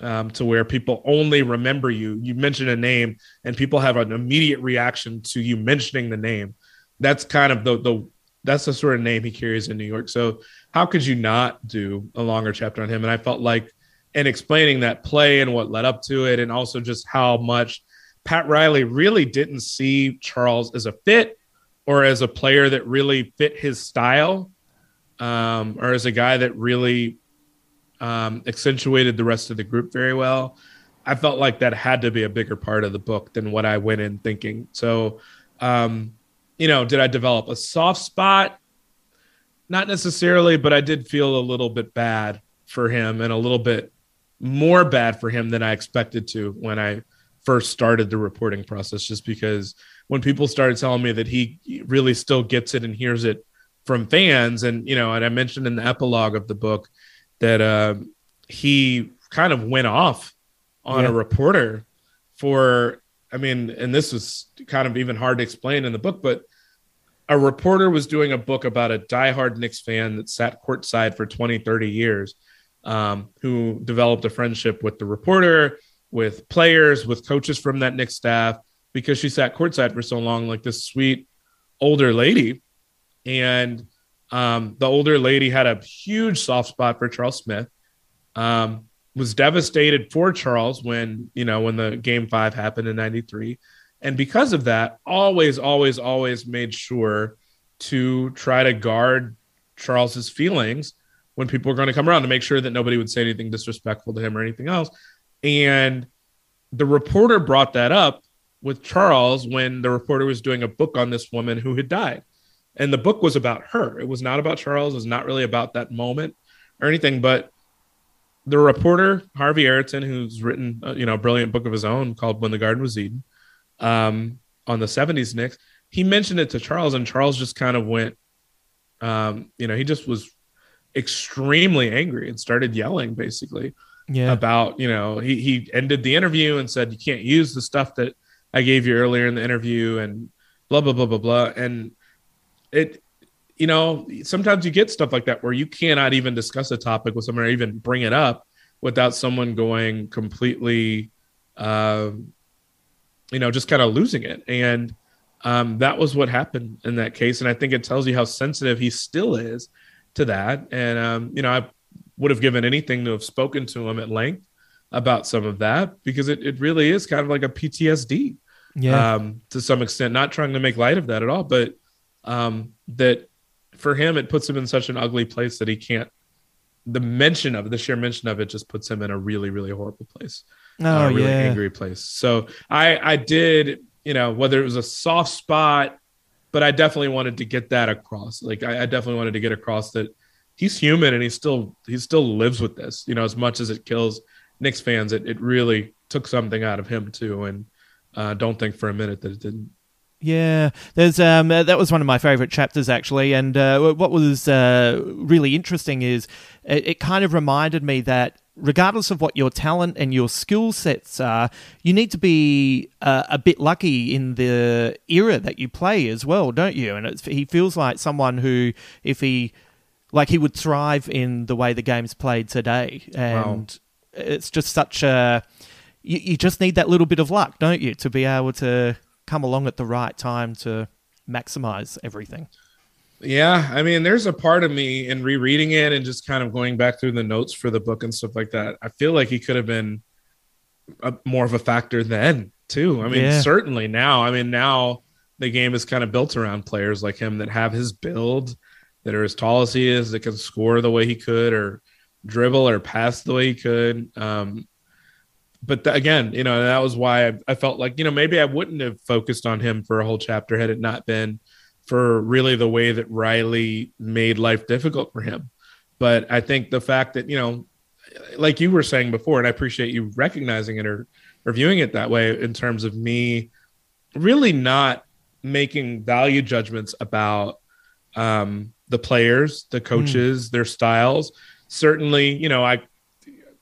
um, to where people only remember you, you mention a name and people have an immediate reaction to you mentioning the name. That's kind of the the that's the sort of name he carries in New York. So how could you not do a longer chapter on him? And I felt like in explaining that play and what led up to it, and also just how much Pat Riley really didn't see Charles as a fit or as a player that really fit his style, um, or as a guy that really um, accentuated the rest of the group very well. I felt like that had to be a bigger part of the book than what I went in thinking. So, um, you know, did I develop a soft spot? Not necessarily, but I did feel a little bit bad for him and a little bit more bad for him than I expected to when I first started the reporting process, just because when people started telling me that he really still gets it and hears it from fans, and you know, and I mentioned in the epilogue of the book that uh, he kind of went off on Yeah. a reporter for, I mean, and this was kind of even hard to explain in the book, but a reporter was doing a book about a diehard Knicks fan that sat courtside for 20, 30 years, um, who developed a friendship with the reporter, with players, with coaches from that Knicks staff, because she sat courtside for so long, like this sweet older lady. And um, the older lady had a huge soft spot for Charles Smith. Um, was devastated for Charles when you know when the game five happened in '93, and because of that, always, always, always made sure to try to guard Charles's feelings when people were going to come around to make sure that nobody would say anything disrespectful to him or anything else. And the reporter brought that up with Charles when the reporter was doing a book on this woman who had died. And the book was about her. It was not about Charles. It was not really about that moment or anything. But the reporter, Harvey Araton, who's written, uh, you know, a brilliant book of his own called When the Garden Was Eden um, on the 70s Knicks, he mentioned it to Charles, and Charles just kind of went, um, you know, he just was extremely angry and started yelling basically Yeah. about, you know, he, he ended the interview and said, you can't use the stuff that I gave you earlier in the interview and blah, blah, blah, blah, blah. And it, you know, sometimes you get stuff like that where you cannot even discuss a topic with someone or even bring it up without someone going completely, um, you know, just kind of losing it. And um, that was what happened in that case. And I think it tells you how sensitive he still is to that. And, um, you know, I would have given anything to have spoken to him at length about some of that because it, it really is kind of like a PTSD Yeah. um, to some extent, not trying to make light of that at all, but um, that for him, it puts him in such an ugly place that he can't. The mention of it, the sheer mention of it, just puts him in a really, really horrible place, oh, a really yeah. angry place. So I, I did, you know, whether it was a soft spot, but I definitely wanted to get that across. Like I, I definitely wanted to get across that he's human and he still, he still lives with this. You know, as much as it kills Knicks fans, it, it really took something out of him too. And uh, don't think for a minute that it didn't. Yeah, there's um uh, that was one of my favorite chapters actually, and uh, what was uh, really interesting is it, it kind of reminded me that regardless of what your talent and your skill sets are, you need to be uh, a bit lucky in the era that you play as well, don't you? And it's, he feels like someone who, if he like, he would thrive in the way the game's played today, and it's just such a you, you just need that little bit of luck, don't you, to be able to come along at the right time to maximize everything. Yeah, I mean, there's a part of me in rereading it and just kind of going back through the notes for the book and stuff like that. I feel like he could have been a, more of a factor then too. I mean, Yeah. certainly now. I mean, now the game is kind of built around players like him that have his build, that are as tall as he is, that can score the way he could, or dribble or pass the way he could. Um, but th- again, you know, that was why I, I felt like you know maybe I wouldn't have focused on him for a whole chapter had it not been for really the way that Riley made life difficult for him. But I think the fact that, you know, like you were saying before, and I appreciate you recognizing it or, or viewing it that way in terms of me really not making value judgments about um, the players, the coaches, their styles. Certainly, you know, I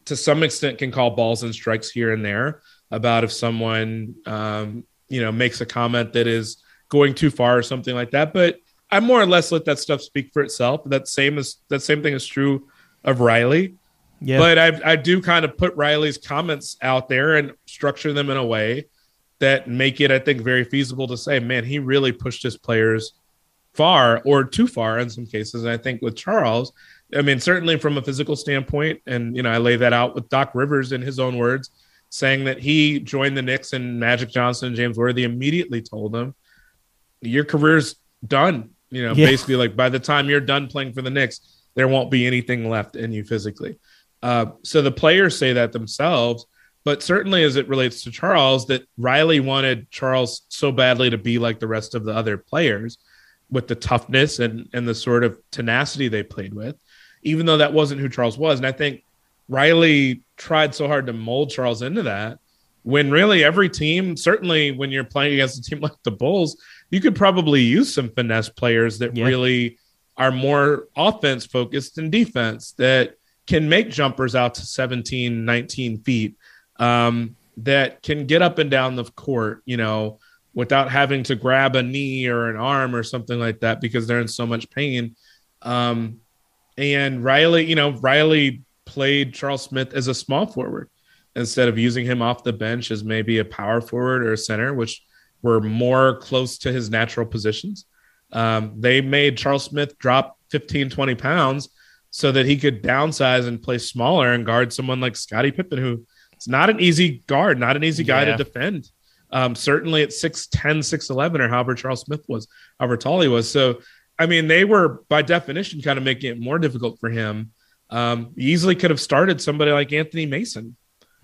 to some extent can call balls and strikes here and there about if someone um, you know makes a comment that is going too far or something like that. But I more or less let that stuff speak for itself. That same is that same thing is true of Riley. Yeah. But I, I do kind of put Riley's comments out there and structure them in a way that make it, I think, very feasible to say, man, he really pushed his players far or too far in some cases. And I think with Charles, I mean, certainly from a physical standpoint, and you know, I lay that out with Doc Rivers in his own words, saying that he joined the Knicks and Magic Johnson and James Worthy immediately told him, Your career's done. You know, Yeah. basically like by the time you're done playing for the Knicks, there won't be anything left in you physically. Uh, so the players say that themselves, but certainly as it relates to Charles, that Riley wanted Charles so badly to be like the rest of the other players with the toughness and and the sort of tenacity they played with, even though that wasn't who Charles was. And I think Riley tried so hard to mold Charles into that when really every team, certainly when you're playing against a team like the Bulls, you could probably use some finesse players that Yeah. really are more offense focused than defense that can make jumpers out to 17, 19 feet, um, that can get up and down the court, you know, without having to grab a knee or an arm or something like that because they're in so much pain. Um, and Riley, you know, Riley played Charles Smith as a small forward instead of using him off the bench as maybe a power forward or a center, which were more close to his natural positions. Um, they made Charles Smith drop 15, 20 pounds so that he could downsize and play smaller and guard someone like Scottie Pippen, who is not an easy guard, not an easy guy yeah. to defend. Um, certainly at 6'10, 6'11, or however Charles Smith was, however tall he was. So, I mean, they were by definition kind of making it more difficult for him. Um, easily could have started somebody like Anthony Mason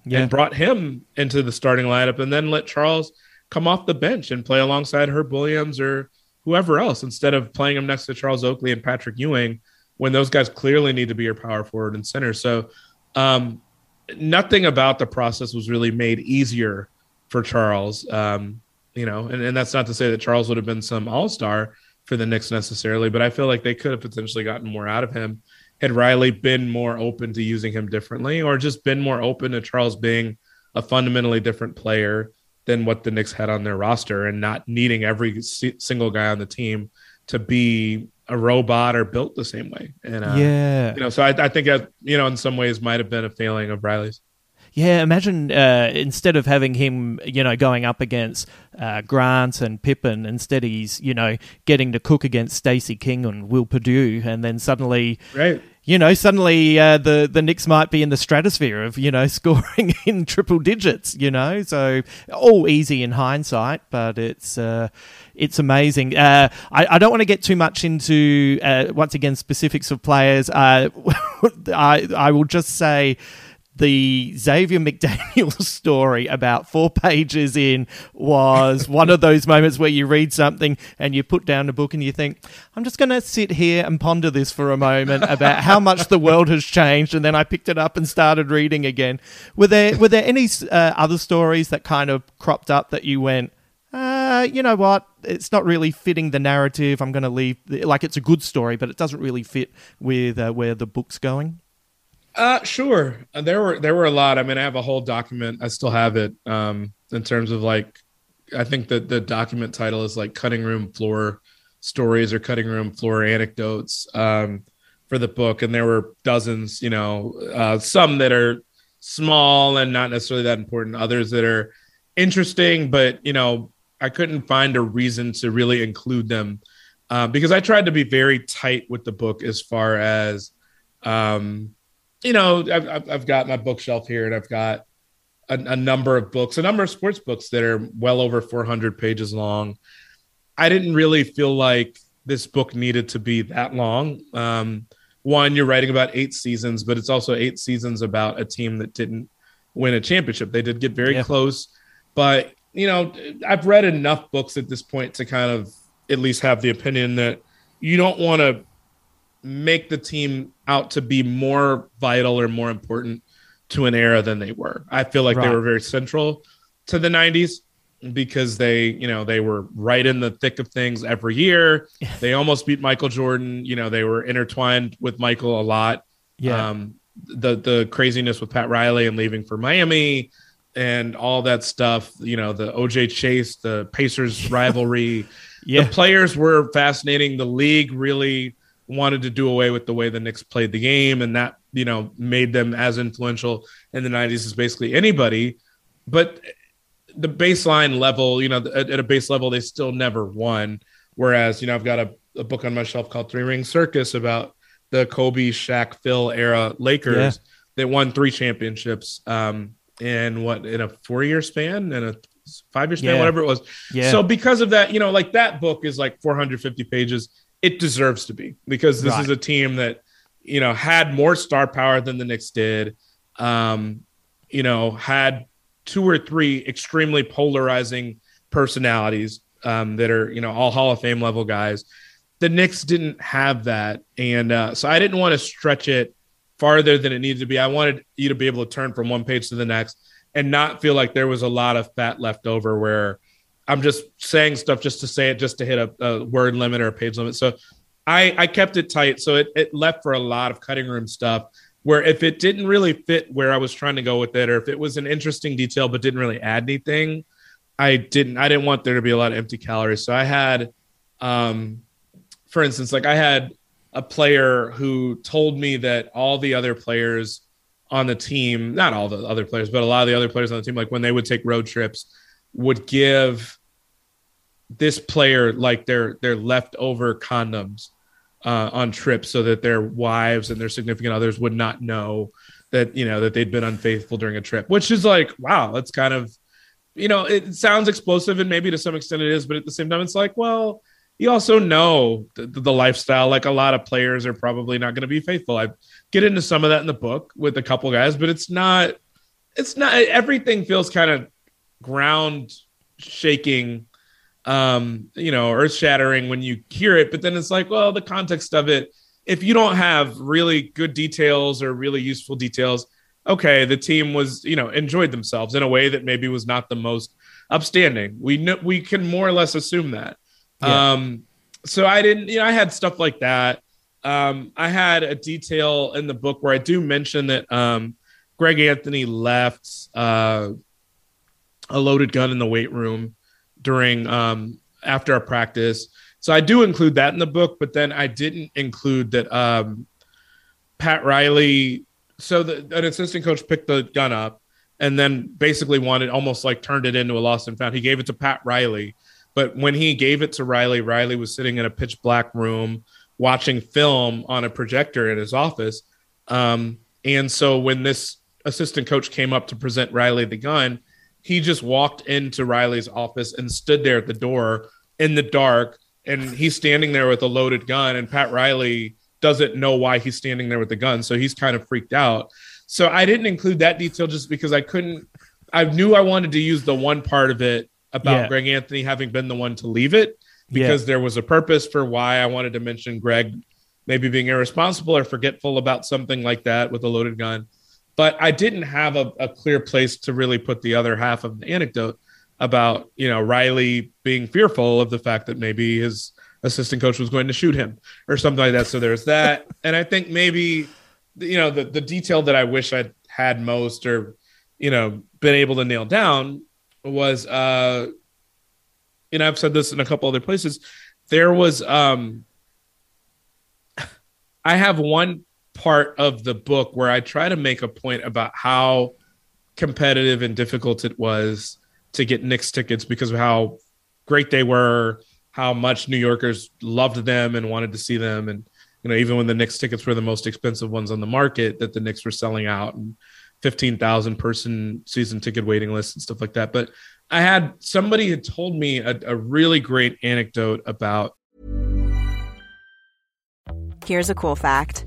yeah. and brought him into the starting lineup and then let Charles come off the bench and play alongside Herb Williams or whoever else instead of playing him next to Charles Oakley and Patrick Ewing when those guys clearly need to be your power forward and center. So, um, nothing about the process was really made easier for Charles. Um, you know, and, and that's not to say that Charles would have been some all star for the Knicks necessarily, but I feel like they could have potentially gotten more out of him had Riley been more open to using him differently or just been more open to Charles being a fundamentally different player than what the Knicks had on their roster and not needing every single guy on the team to be a robot or built the same way. And uh, yeah, you know, so I, I think that, you know, in some ways might have been a failing of Riley's. Yeah, imagine uh, instead of having him, you know, going up against uh, Grant and Pippen, instead he's, you know, getting to cook against Stacey King and Will Perdue, and then suddenly, right you know, suddenly uh, the the Knicks might be in the stratosphere of you know scoring in triple digits. You know, so all easy in hindsight, but it's uh, it's amazing. Uh, I, I, don't want to get too much into uh, once again specifics of players. Uh, I I will just say the Xavier McDaniel story about four pages in was one of those moments where you read something and you put down a book and you think, I'm just going to sit here and ponder this for a moment about how much the world has changed. And then I picked it up and started reading again. Were there were there any uh, other stories that kind of cropped up that you went, uh, you know what? It's not really fitting the narrative. I'm going to leave. Like it's a good story, but it doesn't really fit with uh, where the book's going. Uh, sure. Uh, there were there were a lot. I mean, I have a whole document. I still have it. Um, in terms of like, I think that the document title is like cutting room floor stories or cutting room floor anecdotes. Um, for the book, and there were dozens. You know, uh, some that are small and not necessarily that important. Others that are interesting, but you know, I couldn't find a reason to really include them uh, because I tried to be very tight with the book as far as um, you know, I've, I've got my bookshelf here and I've got a, a, number of books, a number of sports books that are well over 400 pages long. I didn't really feel like this book needed to be that long. Um, one, you're writing about eight seasons, but it's also eight seasons about a team that didn't win a championship. They did get very yeah. close, but you know, I've read enough books at this point to kind of at least have the opinion that you don't want to make the team out to be more vital or more important to an era than they were. I feel like right. they were very central to the 90s because they, you know, they were right in the thick of things every year. they almost beat Michael Jordan, you know, they were intertwined with Michael a lot. Yeah. Um, the the craziness with Pat Riley and leaving for Miami and all that stuff, you know, the OJ Chase, the Pacers rivalry. yeah. The players were fascinating. The league really wanted to do away with the way the Knicks played the game, and that you know made them as influential in the '90s as basically anybody. But the baseline level, you know, at, at a base level, they still never won. Whereas, you know, I've got a, a book on my shelf called Three Ring Circus about the Kobe, Shaq, Phil era Lakers yeah. that won three championships um, in what in a four year span and a five year span, yeah. whatever it was. Yeah. So because of that, you know, like that book is like 450 pages it deserves to be because this right. is a team that you know had more star power than the Knicks did. Um, you know, had two or three extremely polarizing personalities um, that are you know all Hall of Fame level guys. The Knicks didn't have that, and uh, so I didn't want to stretch it farther than it needed to be. I wanted you to be able to turn from one page to the next and not feel like there was a lot of fat left over where I'm just saying stuff just to say it, just to hit a, a word limit or a page limit. So I, I kept it tight. So it, it left for a lot of cutting room stuff where if it didn't really fit where I was trying to go with it, or if it was an interesting detail but didn't really add anything, I didn't I didn't want there to be a lot of empty calories. So I had um for instance, like I had a player who told me that all the other players on the team, not all the other players, but a lot of the other players on the team, like when they would take road trips, would give this player like their their leftover condoms uh, on trips so that their wives and their significant others would not know that you know that they'd been unfaithful during a trip which is like wow that's kind of you know it sounds explosive and maybe to some extent it is but at the same time it's like well you also know the, the lifestyle like a lot of players are probably not going to be faithful. I get into some of that in the book with a couple guys but it's not it's not everything feels kind of ground shaking um you know earth shattering when you hear it but then it's like well the context of it if you don't have really good details or really useful details okay the team was you know enjoyed themselves in a way that maybe was not the most upstanding. We know we can more or less assume that. Yeah. um so i didn't you know i had stuff like that. Um i had a detail in the book where i do mention that um greg anthony left uh a loaded gun in the weight room during um, after a practice. So I do include that in the book, but then I didn't include that um, Pat Riley. So the, an assistant coach picked the gun up and then basically wanted almost like turned it into a lost and found. He gave it to Pat Riley, but when he gave it to Riley, Riley was sitting in a pitch black room watching film on a projector in his office. Um, and so when this assistant coach came up to present Riley the gun, he just walked into Riley's office and stood there at the door in the dark. And he's standing there with a loaded gun, and Pat Riley doesn't know why he's standing there with the gun. So he's kind of freaked out. So I didn't include that detail just because I couldn't, I knew I wanted to use the one part of it about yeah. Greg Anthony having been the one to leave it because yeah. there was a purpose for why I wanted to mention Greg maybe being irresponsible or forgetful about something like that with a loaded gun but I didn't have a, a, clear place to really put the other half of the anecdote about you know Riley being fearful of the fact that maybe his assistant coach was going to shoot him or something like that. So there's that, and I think maybe you know the the detail that I wish I'd had most or you know been able to nail down was uh you know I've said this in a couple other places. There was um I have one part of the book where I try to make a point about how competitive and difficult it was to get Knicks tickets because of how great they were, how much New Yorkers loved them and wanted to see them. And, you know, even when the Knicks tickets were the most expensive ones on the market, that the Knicks were selling out and 15,000 person season ticket waiting lists and stuff like that. But I had somebody had told me a, a really great anecdote about. Here's a cool fact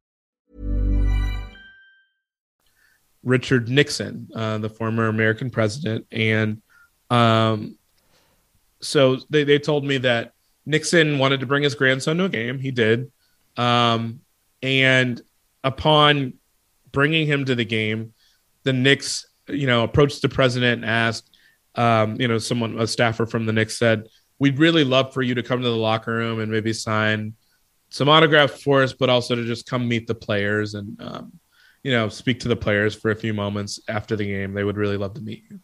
Richard Nixon, uh, the former American president. And um, so they, they told me that Nixon wanted to bring his grandson to a game. He did. Um, and upon bringing him to the game, the Knicks, you know, approached the president and asked, um, you know, someone, a staffer from the Knicks said, We'd really love for you to come to the locker room and maybe sign some autographs for us, but also to just come meet the players and, um, you know, speak to the players for a few moments after the game. They would really love to meet you.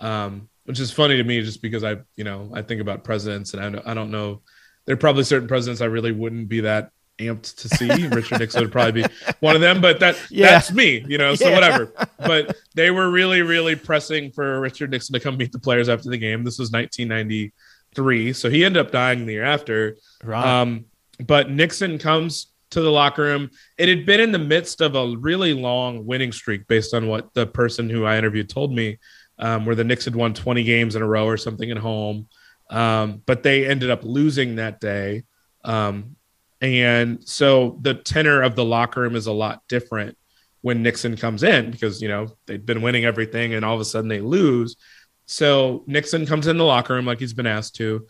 Um, which is funny to me just because I, you know, I think about presidents and I don't, I don't know. There are probably certain presidents I really wouldn't be that amped to see. Richard Nixon would probably be one of them, but that yeah. that's me, you know, so yeah. whatever. But they were really, really pressing for Richard Nixon to come meet the players after the game. This was 1993. so he ended up dying the year after. Right. Um, but Nixon comes to the locker room. It had been in the midst of a really long winning streak, based on what the person who I interviewed told me, um, where the Knicks had won 20 games in a row or something at home. Um, but they ended up losing that day. Um, and so the tenor of the locker room is a lot different when Nixon comes in because, you know, they've been winning everything and all of a sudden they lose. So Nixon comes in the locker room like he's been asked to.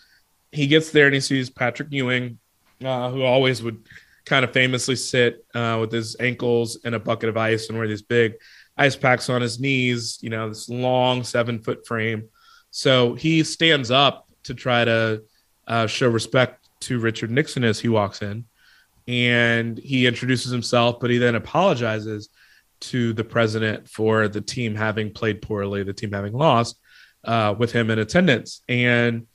He gets there and he sees Patrick Ewing, uh, who always would kind of famously sit uh, with his ankles in a bucket of ice and wear these big ice packs on his knees, you know, this long seven foot frame. So he stands up to try to uh, show respect to Richard Nixon as he walks in. And he introduces himself, but he then apologizes to the president for the team having played poorly, the team having lost uh, with him in attendance. And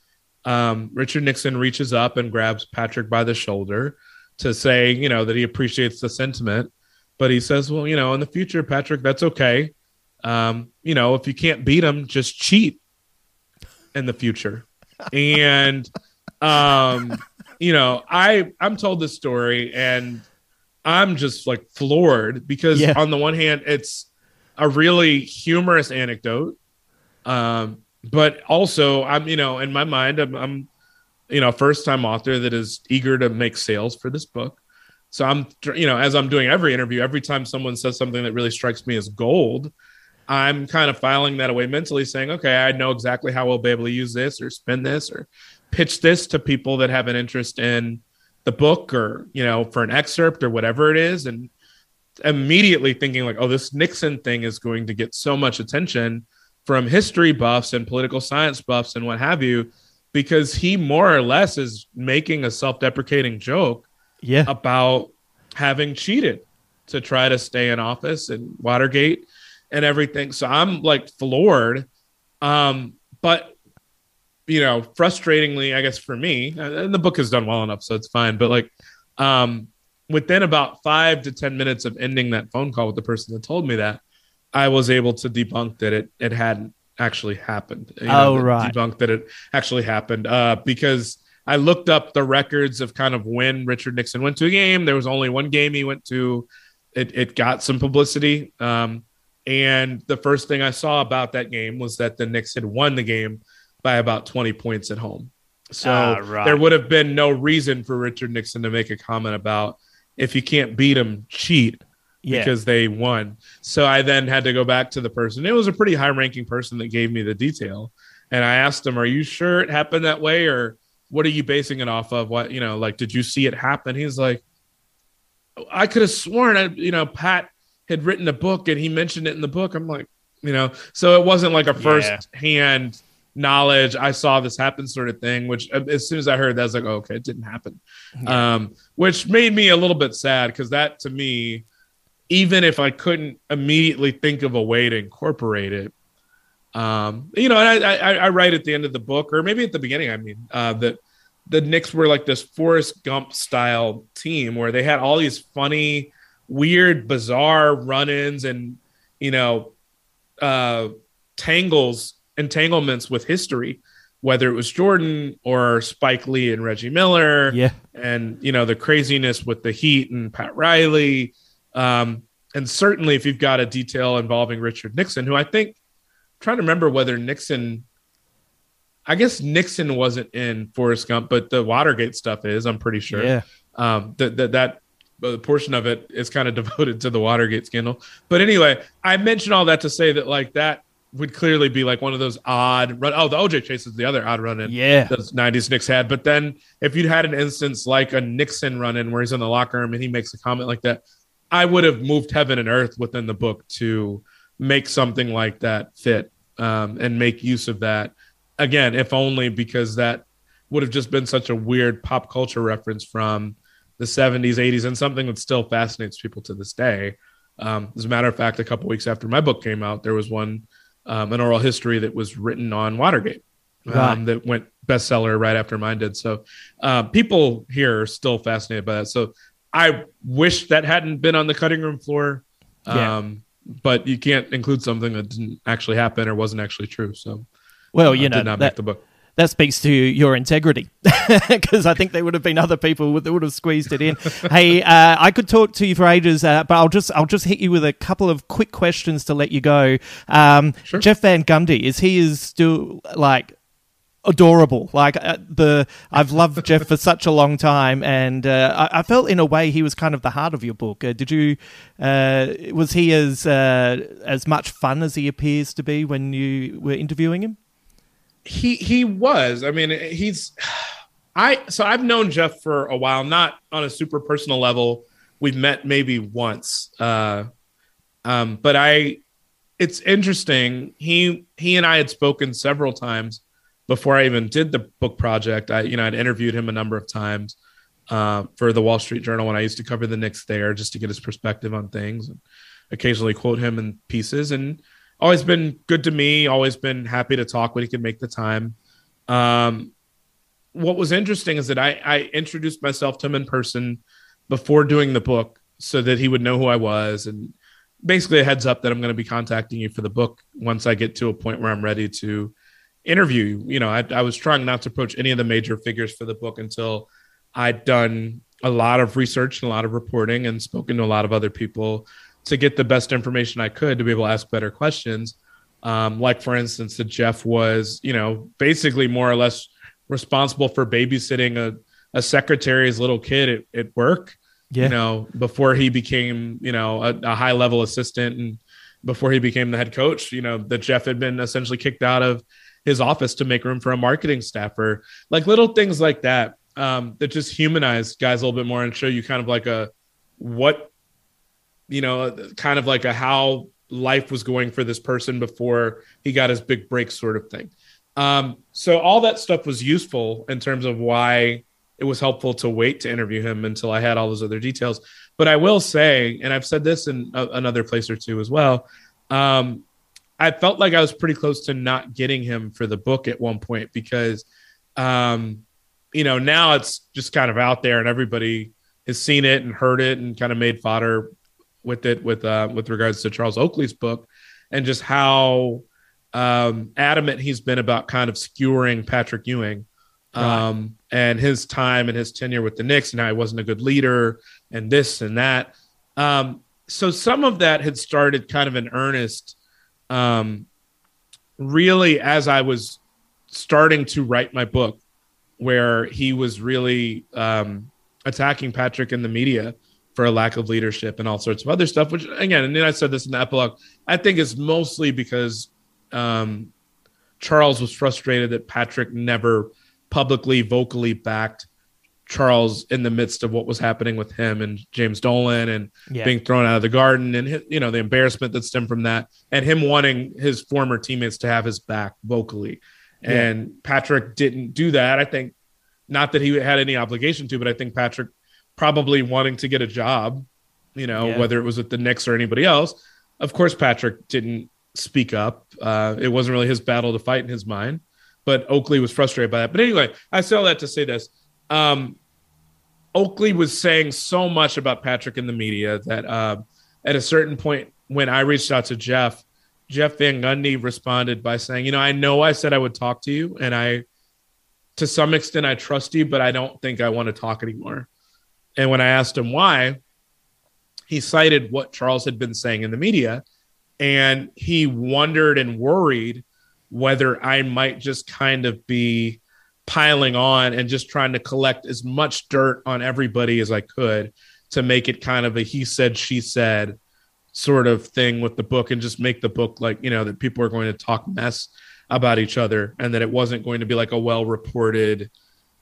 um, Richard Nixon reaches up and grabs Patrick by the shoulder to say, you know, that he appreciates the sentiment. But he says, well, you know, in the future, Patrick, that's okay. Um, you know, if you can't beat him, just cheat in the future. and um, you know, I I'm told this story and I'm just like floored because Yeah. on the one hand, it's a really humorous anecdote. Um, but also I'm, you know, in my mind, I'm, I'm you know, first time author that is eager to make sales for this book. So I'm, you know, as I'm doing every interview, every time someone says something that really strikes me as gold, I'm kind of filing that away mentally, saying, okay, I know exactly how we'll be able to use this or spin this or pitch this to people that have an interest in the book or, you know, for an excerpt or whatever it is. And immediately thinking, like, oh, this Nixon thing is going to get so much attention from history buffs and political science buffs and what have you, because he more or less is making a self deprecating joke Yeah. about having cheated to try to stay in office and Watergate and everything. So I'm like floored. Um, but you know, frustratingly, I guess for me, and the book has done well enough, so it's fine. But like, um, within about five to ten minutes of ending that phone call with the person that told me that, I was able to debunk that it it hadn't actually happened. You Oh, right. debunk that it actually happened uh, because I looked up the records of kind of when Richard Nixon went to a game. There was only one game he went to. It, it got some publicity. Um, and the first thing I saw about that game was that the Knicks had won the game by about 20 points at home. So Ah, right. there would have been no reason for Richard Nixon to make a comment about if you can't beat him, cheat Yeah. because they won. So I then had to go back to the person. It was a pretty high ranking person that gave me the detail. And I asked him, Are you sure it happened that way? Or what are you basing it off of? What, you know, like, did you see it happen? He's like, I could have sworn, I, you know, Pat had written a book and he mentioned it in the book. I'm like, you know, so it wasn't like a first hand knowledge. I saw this happen sort of thing, which uh, as soon as I heard that, I was like, oh, okay, it didn't happen. Um, which made me a little bit sad because that to me, even if I couldn't immediately think of a way to incorporate it, um, you know, and I, I, I write at the end of the book, or maybe at the beginning, I mean, uh, that the Knicks were like this Forrest Gump style team where they had all these funny, weird, bizarre run ins and, you know, uh, tangles, entanglements with history, whether it was Jordan or Spike Lee and Reggie Miller Yeah. and you know the craziness with the Heat and Pat Riley, um, and certainly if you've got a detail involving Richard Nixon, who I think trying to remember whether Nixon, I guess Nixon wasn't in Forrest Gump, but the Watergate stuff is. I'm pretty sure. Yeah. Um, that that that uh, portion of it is kind of devoted to the Watergate scandal. But anyway, I mentioned all that to say that like that would clearly be like one of those odd run. Oh, the OJ chase is the other odd run in Yeah. those 90s Knicks had. But then if you'd had an instance like a Nixon run in where he's in the locker room and he makes a comment like that, I would have moved heaven and earth within the book to make something like that fit um, and make use of that. Again, if only because that would have just been such a weird pop culture reference from the 70s, 80s, and something that still fascinates people to this day. Um, as a matter of fact, a couple weeks after my book came out, there was one, um, an oral history that was written on Watergate um, Right. that went bestseller right after mine did. So uh, people here are still fascinated by that. So I wish that hadn't been on the cutting room floor. Yeah. Um, but you can't include something that didn't actually happen or wasn't actually true. So Well, uh, you know, did not that, make the book. that speaks to your integrity because I think there would have been other people that would have squeezed it in. hey, uh, I could talk to you for ages, uh, but I'll just I'll just hit you with a couple of quick questions to let you go. Um, Sure. Jeff Van Gundy is he is still like adorable. Like uh, the I've loved Jeff for such a long time, and uh, I, I felt in a way he was kind of the heart of your book. Uh, did you? Uh, was he as uh, as much fun as he appears to be when you were interviewing him? he he was i mean he's i so i've known jeff for a while not on a super personal level we've met maybe once uh um but i it's interesting he he and i had spoken several times before i even did the book project i you know i'd interviewed him a number of times uh for the wall street journal when i used to cover the Knicks there just to get his perspective on things and occasionally quote him in pieces. And always been good to me always been happy to talk when he could make the time. Um what was interesting is that i i introduced myself to him in person before doing the book so that he would know who i was and basically a heads up that i'm going to be contacting you for the book once i get to a point where i'm ready to interview you know I, I was trying not to approach any of the major figures for the book until i'd done a lot of research and a lot of reporting and spoken to a lot of other people to get the best information I could to be able to ask better questions. Um, like for instance, that Jeff was, you know, basically more or less responsible for babysitting a, a secretary's little kid at, at work. Yeah. You know, before he became, you know, a, a high level assistant and before he became the head coach, you know, that Jeff had been essentially kicked out of his office to make room for a marketing staffer. Like little things like that um, that just humanize guys a little bit more and show you kind of like a what you know, kind of like a how life was going for this person before he got his big break sort of thing. Um, so all that stuff was useful in terms of why it was helpful to wait to interview him until I had all those other details. But I will say, and I've said this in a, another place or two as well, um, I felt like I was pretty close to not getting him for the book at one point because, um, you know, now it's just kind of out there and everybody has seen it and heard it and kind of made fodder with it with uh, with regards to Charles Oakley's book and just how um, adamant he's been about kind of skewering Patrick Ewing um, and his time and his tenure with the Knicks and how he wasn't a good leader and this and that. Um, so some of that had started kind of in earnest, um, really as I was starting to write my book, where he was really um, attacking Patrick in the media for a lack of leadership and all sorts of other stuff. Which again, and then I said this in the epilogue, I think is mostly because um, Charles was frustrated that Patrick never publicly, vocally backed Charles in the midst of what was happening with him and James Dolan and Yeah. being thrown out of the garden and you know the embarrassment that stemmed from that and him wanting his former teammates to have his back vocally. And Patrick didn't do that. I think not that he had any obligation to, but I think Patrick probably wanting to get a job, you know, Yeah. whether it was with the Knicks or anybody else. Of course, Patrick didn't speak up. Uh, it wasn't really his battle to fight in his mind, but Oakley was frustrated by that. But anyway, I say all that to say this. Um, Oakley was saying so much about Patrick in the media that uh, at a certain point, when I reached out to Jeff, Jeff Van Gundy responded by saying, "You know, I know I said I would talk to you, and I, to some extent, I trust you, but I don't think I want to talk anymore." And when I asked him why, he cited what Charles had been saying in the media, and he wondered and worried whether I might just kind of be piling on and just trying to collect as much dirt on everybody as I could to make it kind of a he said, she said sort of thing with the book and just make the book like, you know, that people are going to talk mess about each other and that it wasn't going to be like a well reported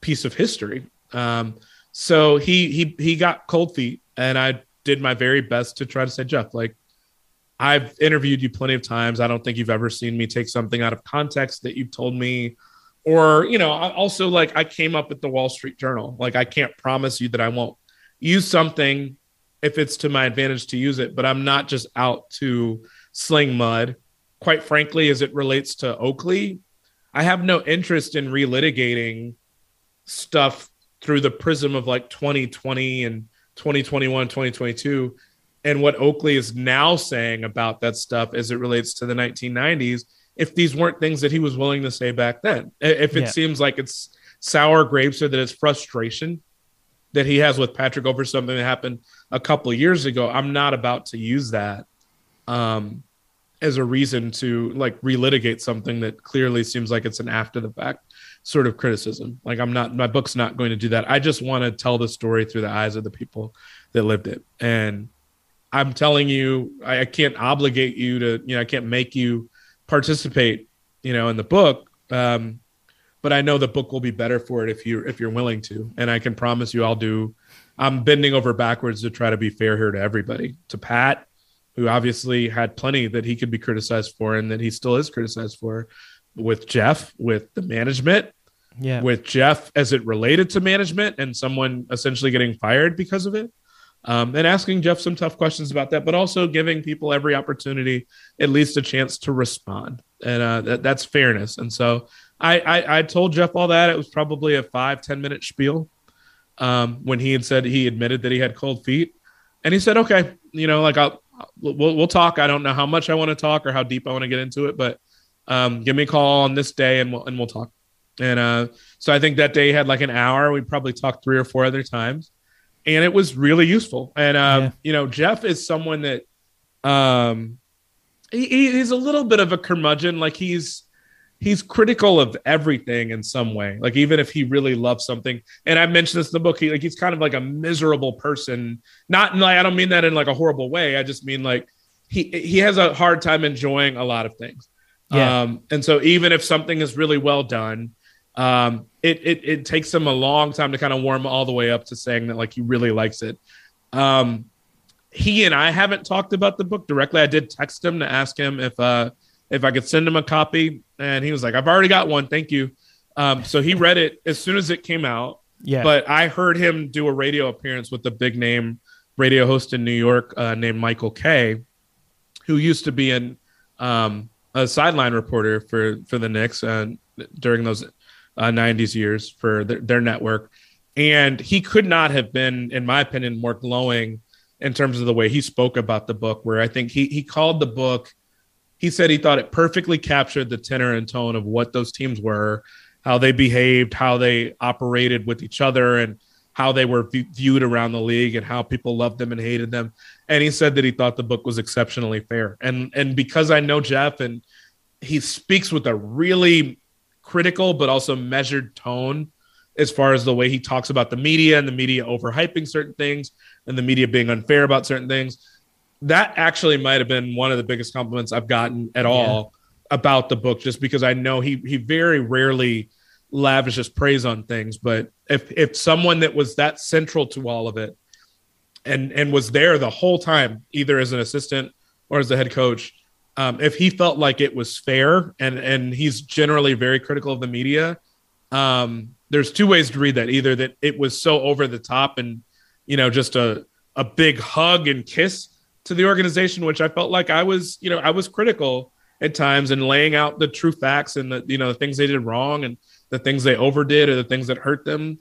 piece of history. Um, so he he he got cold feet and I did my very best to try to say, Jeff, like I've interviewed you plenty of times. I don't think you've ever seen me take something out of context that you've told me. Or, you know, also like I came up at the Wall Street Journal. Like I can't promise you that I won't use something if it's to my advantage to use it, but I'm not just out to sling mud. Quite frankly, as it relates to Oakley, I have no interest in relitigating stuff through the prism of like 2020 and 2021, 2022 and what Oakley is now saying about that stuff as it relates to the 1990s if these weren't things that he was willing to say back then. If it Yeah. seems like it's sour grapes or that it's frustration that he has with Patrick over something that happened a couple of years ago, I'm not about to use that um, as a reason to like relitigate something that clearly seems like it's an after the fact sort of criticism. Like I'm not, my book's not going to do that. I just want to tell the story through the eyes of the people that lived it. And I'm telling you, I, I can't obligate you to, you know, I can't make you participate, you know, in the book. Um, but I know the book will be better for it if you if you're willing to. And I can promise you I'll do I'm bending over backwards to try to be fair here to everybody. To Pat, who obviously had plenty that he could be criticized for and that he still is criticized for, with Jeff, with the management, Yeah. with Jeff as it related to management and someone essentially getting fired because of it. Um, and asking Jeff some tough questions about that, but also giving people every opportunity, at least a chance to respond. And uh, that, that's fairness. And so I, I, I told Jeff all that. It was probably a five ten minute spiel um, when he had said he admitted that he had cold feet. And he said, okay, you know, like I'll, we'll, we'll talk. I don't know how much I want to talk or how deep I want to get into it, but um, give me a call on this day and we'll, and we'll talk. And uh, so I think that day had like an hour. We probably talked three or four other times, and it was really useful. And uh, Yeah. you know, Jeff is someone that um, he, he's a little bit of a curmudgeon. Like he's he's critical of everything in some way. Like even if he really loves something, and I mentioned this in the book, he like he's kind of like a miserable person. Not like I don't mean that in like a horrible way. I just mean like he he has a hard time enjoying a lot of things. Yeah. Um, and so even if something is really well done, um, it, it it takes him a long time to kind of warm all the way up to saying that like he really likes it. Um, he and I haven't talked about the book directly. I did text him to ask him if uh if I could send him a copy, and he was like, "I've already got one, thank you." Um, so he read it as soon as it came out. Yeah. But I heard him do a radio appearance with a big name radio host in New York uh, named Michael Kay, who used to be an um, a sideline reporter for for the Knicks uh, during those uh, 90s years for their, their network. And he could not have been, in my opinion, more glowing in terms of the way he spoke about the book, where I think he, he called the book, he said he thought it perfectly captured the tenor and tone of what those teams were, how they behaved, how they operated with each other, and how they were viewed around the league and how people loved them and hated them. And he said that he thought the book was exceptionally fair. And and because I know Jeff and he speaks with a really critical but also measured tone as far as the way he talks about the media and the media overhyping certain things and the media being unfair about certain things. That actually might have been one of the biggest compliments I've gotten at all about the book, just because I know he he very rarely lavishes praise on things. But if if someone that was that central to all of it and and was there the whole time, either as an assistant or as the head coach, um, if he felt like it was fair, and and he's generally very critical of the media, um, there's two ways to read that. Either that it was so over the top and you know just a a big hug and kiss to the organization, which I felt like I was you know I was critical at times and laying out the true facts and the you know the things they did wrong and the things they overdid or the things that hurt them.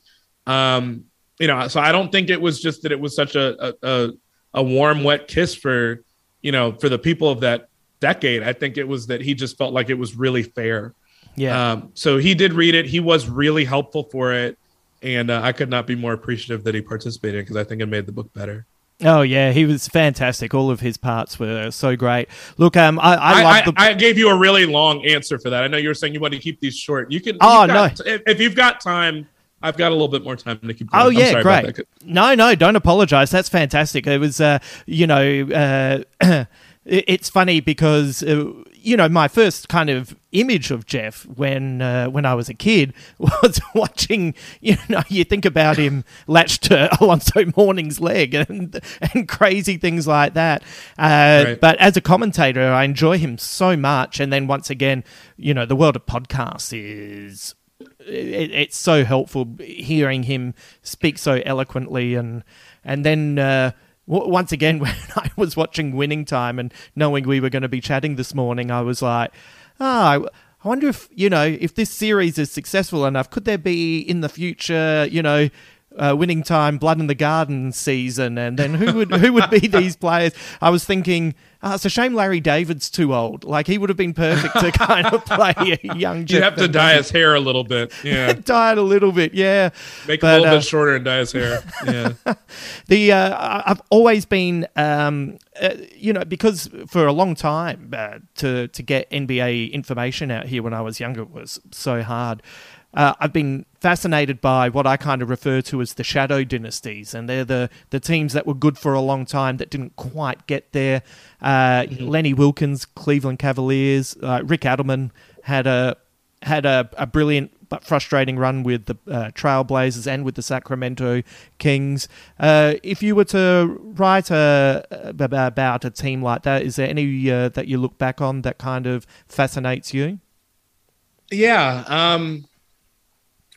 Um, you know, so I don't think it was just that it was such a a, a, a warm, wet kiss for you know for the people of that decade. I think it was that he just felt like it was really fair. yeah. Um, so he did read it. He was really helpful for it, and uh, I could not be more appreciative that he participated because I think it made the book better. oh yeah, he was fantastic. All of his parts were so great. Look, um, I, I, I, the. I gave you a really long answer for that. I know you were saying you wanted to keep these short. You can. Oh, got- if, if you've got time, I've got a little bit more time to keep. Going. Oh I'm yeah, great. No, no, don't apologize. That's fantastic. It was, uh, you know, uh, it's funny because uh, you know my first kind of image of Jeff when uh, when I was a kid was watching. You know, you think about him latched to Alonzo Mourning's leg and and crazy things like that. Uh, Right. But as a commentator, I enjoy him so much. And then once again, you know, the world of podcasts is it, it's so helpful hearing him speak so eloquently and and then uh, once again when I was watching Winning Time and knowing we were going to be chatting this morning, I was like, ah. I I wonder if you know if this series is successful enough. Could there be in the future, you know, uh, winning time, Blood in the Garden season, and then who would who would be these players? I was thinking, oh, it's a shame Larry David's too old. Like he would have been perfect to kind of play a young. You have to dye his hair a little bit. Yeah. Dye it a little bit, yeah. Make But, it a little uh, bit shorter and dye his hair. Yeah. The uh, I've always been, um, uh, you know, because for a long time uh, to to get NBA information out here when I was younger was so hard. Uh, I've been fascinated by what I kind of refer to as the shadow dynasties, and they're the the teams that were good for a long time that didn't quite get there. Uh, Lenny Wilkens, Cleveland Cavaliers, uh, Rick Adelman had a had a, a brilliant but frustrating run with the uh, Trailblazers and with the Sacramento Kings. Uh, if you were to write a, ab- about a team like that, is there any uh, that you look back on that kind of fascinates you? Yeah. Um,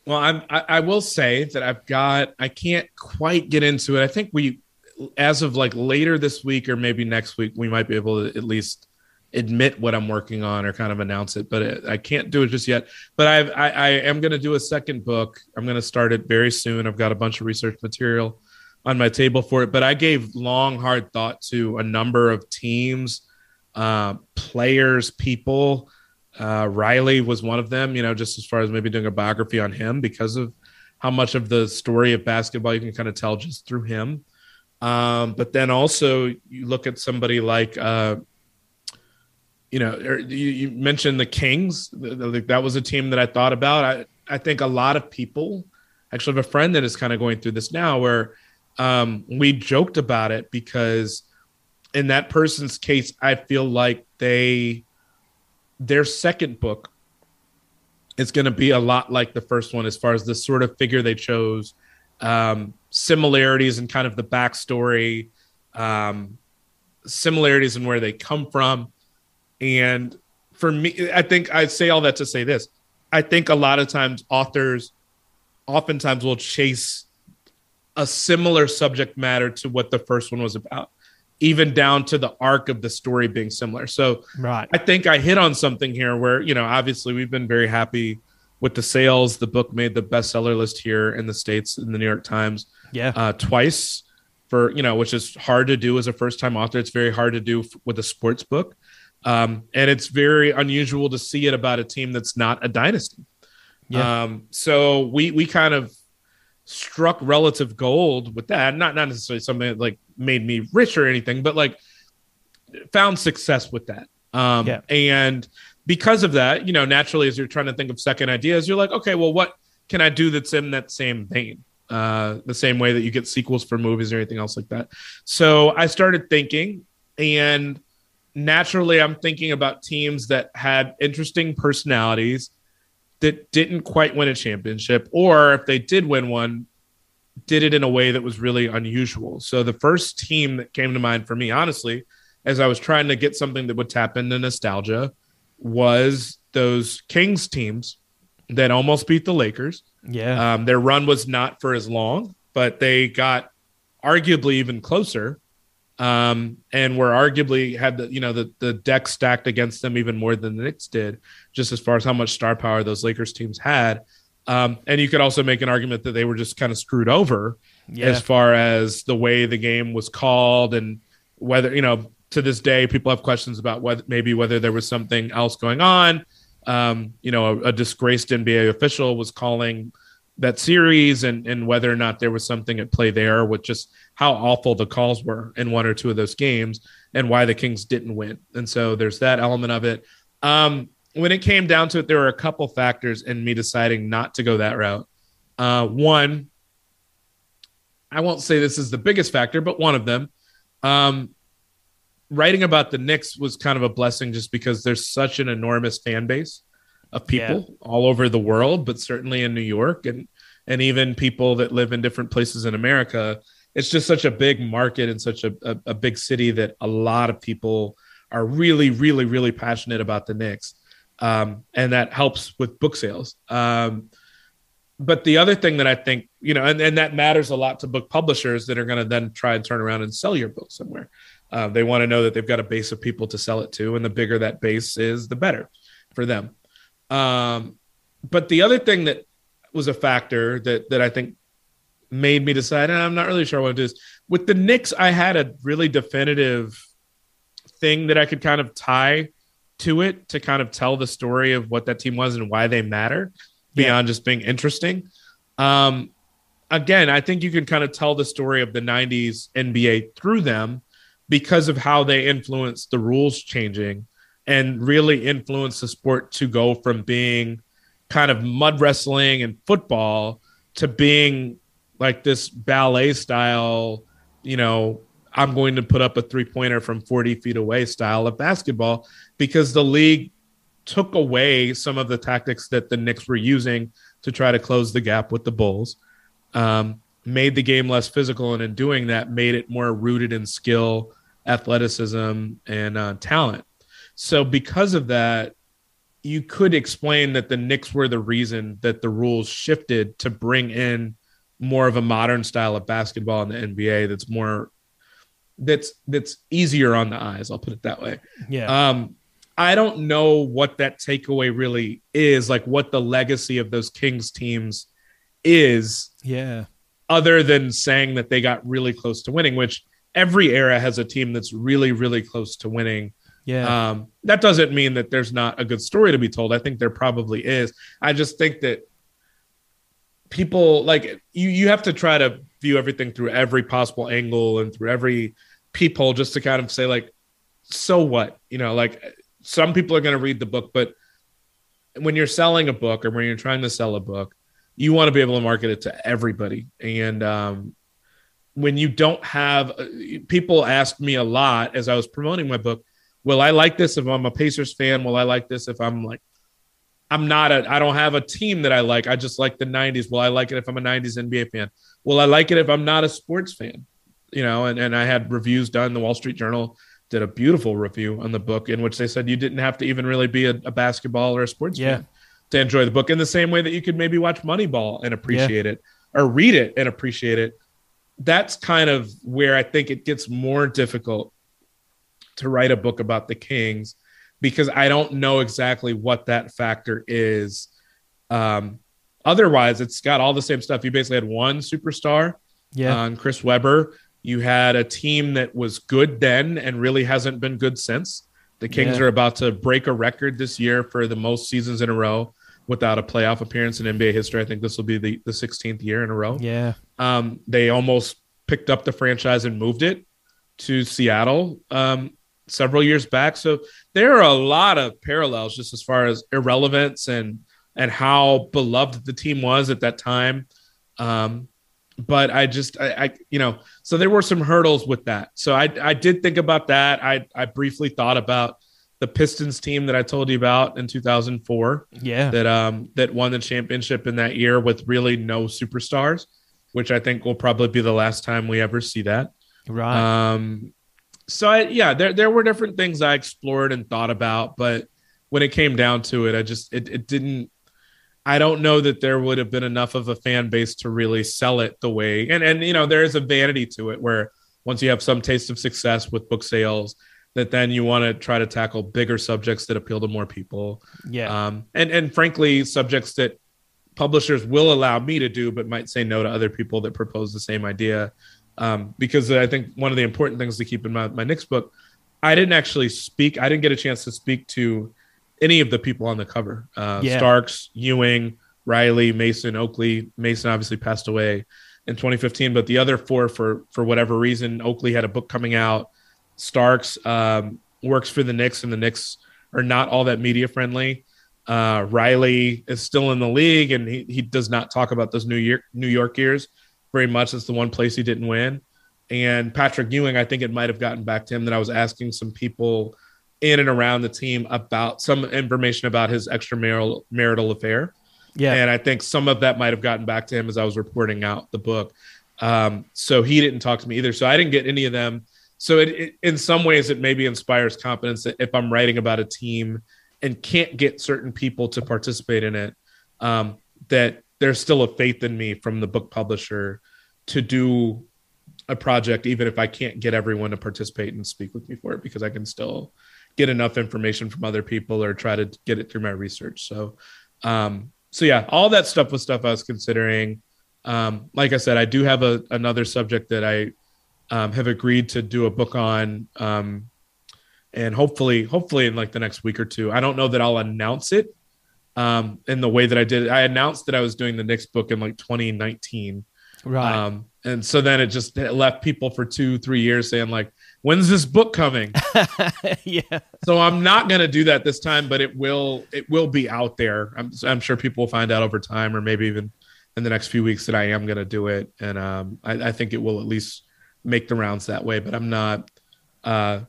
well, I'm, I, I will say that I've got, I can't quite get into it. I think we, as of like later this week or maybe next week, we might be able to at least admit what I'm working on or kind of announce it, but it, I can't do it just yet. But I've, I, I am going to do a second book. I'm going to start it very soon. I've got a bunch of research material on my table for it, but I gave long, hard thought to a number of teams, uh, players, people. Uh, Riley was one of them, you know, just as far as maybe doing a biography on him because of how much of the story of basketball you can kind of tell just through him. Um, but then also you look at somebody like, uh, you know, er, you, you mentioned the Kings. That was a team that I thought about. I, I think a lot of people actually have a friend that is kind of going through this now where um, we joked about it because in that person's case, I feel like they, their second book is going to be a lot like the first one as far as the sort of figure they chose, um, similarities and kind of the backstory, um, similarities and where they come from. And for me, I think I say all that to say this. I think a lot of times authors oftentimes will chase a similar subject matter to what the first one was about, even down to the arc of the story being similar. So Right. I think I hit on something here where, you know, obviously we've been very happy with the sales. The book made the bestseller list here in the States in the New York Times Yeah. uh, twice for, you know, which is hard to do as a first time author. It's very hard to do f- with a sports book. Um, and it's very unusual to see it about a team that's not a dynasty. Yeah. Um, so we, we kind of struck relative gold with that. Not, not necessarily something that like made me rich or anything, but like found success with that. Um, Yeah. And because of that, you know, naturally, as you're trying to think of second ideas, you're like, okay, well, what can I do that's in that same vein? Uh, the same way that you get sequels for movies or anything else like that. So I started thinking, and naturally, I'm thinking about teams that had interesting personalities that didn't quite win a championship, or if they did win one, did it in a way that was really unusual. So the first team that came to mind for me, honestly, as I was trying to get something that would tap into nostalgia, was those Kings teams that almost beat the Lakers. Yeah. Um, their run was not for as long, but they got arguably even closer, um, and were arguably had the you know the the deck stacked against them even more than the Knicks did, just as far as how much star power those Lakers teams had. Um, and you could also make an argument that they were just kind of screwed over Yeah. as far as the way the game was called and whether you know to this day people have questions about whether maybe whether there was something else going on um, you know a, a disgraced nba official was calling that series and and whether or not there was something at play there with just how awful the calls were in one or two of those games and why the kings didn't win. And so there's that element of it. Um, when it came down to it there were a couple factors in me deciding not to go that route. Uh, one I won't say this is the biggest factor, but one of them. Um, writing about the Knicks was kind of a blessing just because there's such an enormous fan base of people all over the world, but certainly in New York and and even people that live in different places in America. It's just such a big market and such a, a, a big city that a lot of people are really, really, really passionate about the Knicks. Um, and that helps with book sales. Um, but the other thing that I think, you know, and, and that matters a lot to book publishers that are going to then try and turn around and sell your book somewhere. Uh, they want to know that they've got a base of people to sell it to, and the bigger that base is, the better for them. Um, but the other thing that was a factor that that I think made me decide "Eh, I'm not really sure what it is. With the Knicks, I had a really definitive thing that I could kind of tie to it to kind of tell the story of what that team was and why they matter beyond just being interesting. Um, again, I think you can kind of tell the story of the 90s NBA through them because of how they influenced the rules changing and really influenced the sport to go from being kind of mud wrestling and football to being like this ballet style, you know, I'm going to put up a three pointer from 40 feet away style of basketball because the league took away some of the tactics that the Knicks were using to try to close the gap with the Bulls, um, made the game less physical, and in doing that, made it more rooted in skill, athleticism, and uh, talent. So, because of that, you could explain that the Knicks were the reason that the rules shifted to bring in more of a modern style of basketball in the NBA that's more that's that's easier on the eyes. I'll put it that way. Yeah. Um, I don't know what that takeaway really is, like what the legacy of those Kings teams is, yeah. other than saying that they got really close to winning, which every era has a team that's really, really close to winning. Yeah. Um, that doesn't mean that there's not a good story to be told. I think there probably is. I just think that people like you you have to try to view everything through every possible angle and through every peephole just to kind of say like so what you know like some people are going to read the book but when you're selling a book or when you're trying to sell a book you want to be able to market it to everybody and um, when you don't have uh, people asked me a lot as i was promoting my book will i like this if i'm a pacers fan will i like this if i'm like I'm not a I don't have a team that I like. I just like the 90s. Will I like it if I'm a 90s NBA fan? Will I like it if I'm not a sports fan? You know, and, and I had reviews done. The Wall Street Journal did a beautiful review on the book in which they said you didn't have to even really be a, a basketball or a sports Yeah. fan to enjoy the book in the same way that you could maybe watch Moneyball and appreciate it or read it and appreciate it. That's kind of where I think it gets more difficult to write a book about the Kings because I don't know exactly what that factor is. Um, otherwise, it's got all the same stuff. You basically had one superstar Yeah. on Chris Webber. You had a team that was good then and really hasn't been good since. The Kings Yeah. are about to break a record this year for the most seasons in a row without a playoff appearance in NBA history. I think this will be the, the 16th year in a row. yeah. Um, they almost picked up the franchise and moved it to Seattle um, several years back. So there are a lot of parallels just as far as irrelevance and and how beloved the team was at that time. Um, but I just I, I you know so there were some hurdles with that. So I I did think about that. I I briefly thought about the Pistons team that I told you about in 2004 Yeah. that um that won the championship in that year with really no superstars, which I think will probably be the last time we ever see that. right. Um, so I, yeah, there there were different things I explored and thought about, but when it came down to it, I just it, it didn't. I don't know that there would have been enough of a fan base to really sell it the way, and and you know there is a vanity to it where once you have some taste of success with book sales, that then you want to try to tackle bigger subjects that appeal to more people. yeah. Um, and and frankly, subjects that publishers will allow me to do, but might say no to other people that propose the same idea. Um, because I think one of the important things to keep in mind, my next book, I didn't actually speak. I didn't get a chance to speak to any of the people on the cover. Uh, Yeah. Starks, Ewing, Riley, Mason, Oakley. Mason obviously passed away in 2015, but the other four, for for whatever reason, Oakley had a book coming out. Starks um, works for the Knicks, and the Knicks are not all that media friendly. Uh, Riley is still in the league, and he, he does not talk about those New York New York years very much. It's the one place he didn't win. And Patrick Ewing, I think it might have gotten back to him that I was asking some people in and around the team about some information about his extramarital marital affair. yeah. And I think some of that might have gotten back to him as I was reporting out the book. Um, so he didn't talk to me either. So I didn't get any of them. So it, it, in some ways, it maybe inspires confidence that if I'm writing about a team and can't get certain people to participate in it, um, that there's still a faith in me from the book publisher to do a project, even if I can't get everyone to participate and speak with me for it, because I can still get enough information from other people or try to get it through my research. So, um, so yeah, all that stuff was stuff I was considering. um, like I said, I do have a another subject that I um, have agreed to do a book on, um, and hopefully, hopefully in like the next week or two. I don't know that I'll announce it um, in the way that I did. I announced that I was doing the Knicks book in like 2019, Right. um, and so then it just it left people for two, three years saying like, "When's this book coming?" yeah. so I'm not going to do that this time, but it will it will be out there. I'm I'm sure people will find out over time, or maybe even in the next few weeks that I am going to do it, and um, I, I think it will at least make the rounds that way. But I'm not. Uh,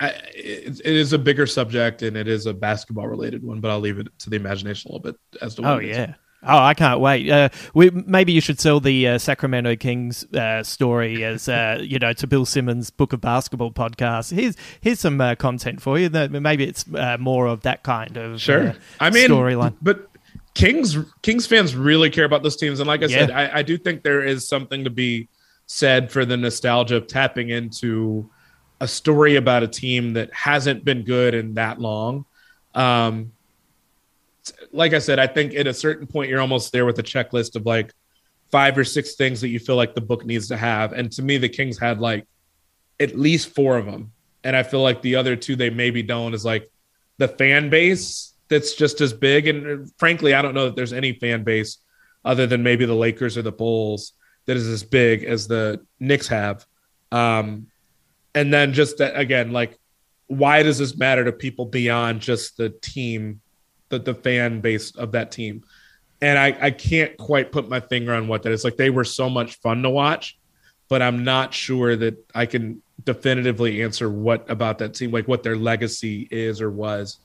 I, it, it is a bigger subject and it is a basketball related one, but I'll leave it to the imagination a little bit as to what Oh is. yeah. Oh, I can't wait. Uh, we, maybe you should sell the uh, Sacramento Kings uh, story as uh, you know to Bill Simmons' Book of Basketball podcast. Here's here's some uh, content for you. That maybe it's uh, more of that kind of Sure. I mean, storyline. but Kings Kings fans really care about those teams, and like I said, I, I do think there is something to be said for the nostalgia of tapping into a story about a team that hasn't been good in that long. Um, like I said, I think at a certain point you're almost there with a checklist of like five or six things that you feel like the book needs to have, and to me, the Kings had like at least four of them, and I feel like the other two they maybe don't is like the fan base that's just as big. And frankly, I don't know that there's any fan base other than maybe the Lakers or the Bulls that is as big as the Knicks have. Um, and then just that, again, like, why does this matter to people beyond just the team, the, the fan base of that team? And I, I can't quite put my finger on what that is. Like, they were so much fun to watch, but I'm not sure that I can definitively answer what about that team, like what their legacy is or was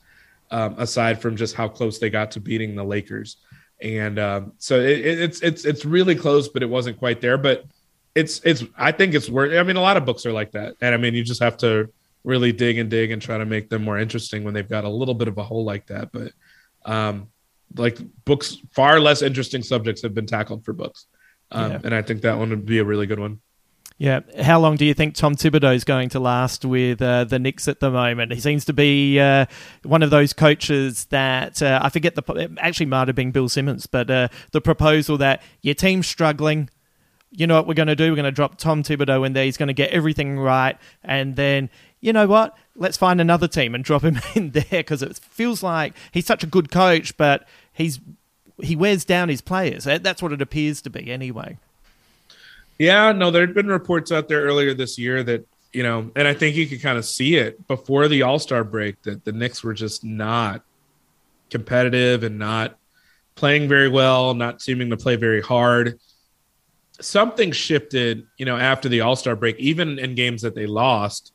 um, aside from just how close they got to beating the Lakers. And um, so it, it- it's it's it's really close, but it wasn't quite there. But it's it's I think it's worth. I mean, a lot of books are like that, and I mean, you just have to really dig and dig and try to make them more interesting when they've got a little bit of a hole like that. But um, like books, far less interesting subjects have been tackled for books, um, Yeah. and I think that one would be a really good one. Yeah. How long do you think Tom Thibodeau is going to last with uh, the Knicks at the moment? He seems to be uh, one of those coaches that uh, I forget the actually might have been Bill Simmons, but uh, the proposal that your team's struggling. You know what we're going to do? We're going to drop Tom Thibodeau in there. He's going to get everything right, and then you know what? Let's find another team and drop him in there because it feels like he's such a good coach, but he's he wears down his players. That's what it appears to be, anyway. Yeah, no, there had been reports out there earlier this year that, you know, and I think you could kind of see it before the All Star break that the Knicks were just not competitive and not playing very well, not seeming to play very hard. Something shifted, you know, after the All Star break, even in games that they lost.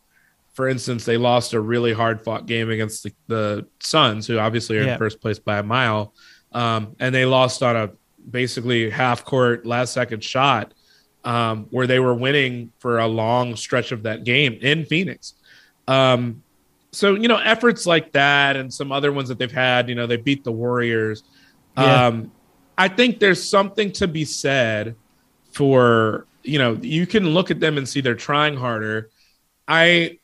For instance, they lost a really hard fought game against the, the Suns, who obviously are Yeah. in first place by a mile. Um, and they lost on a basically half court last second shot um, where they were winning for a long stretch of that game in Phoenix. Um, so you know, efforts like that and some other ones that they've had, you know, they beat the Warriors. Yeah. Um, I think there's something to be said for you know you can look at them and see they're trying harder. I,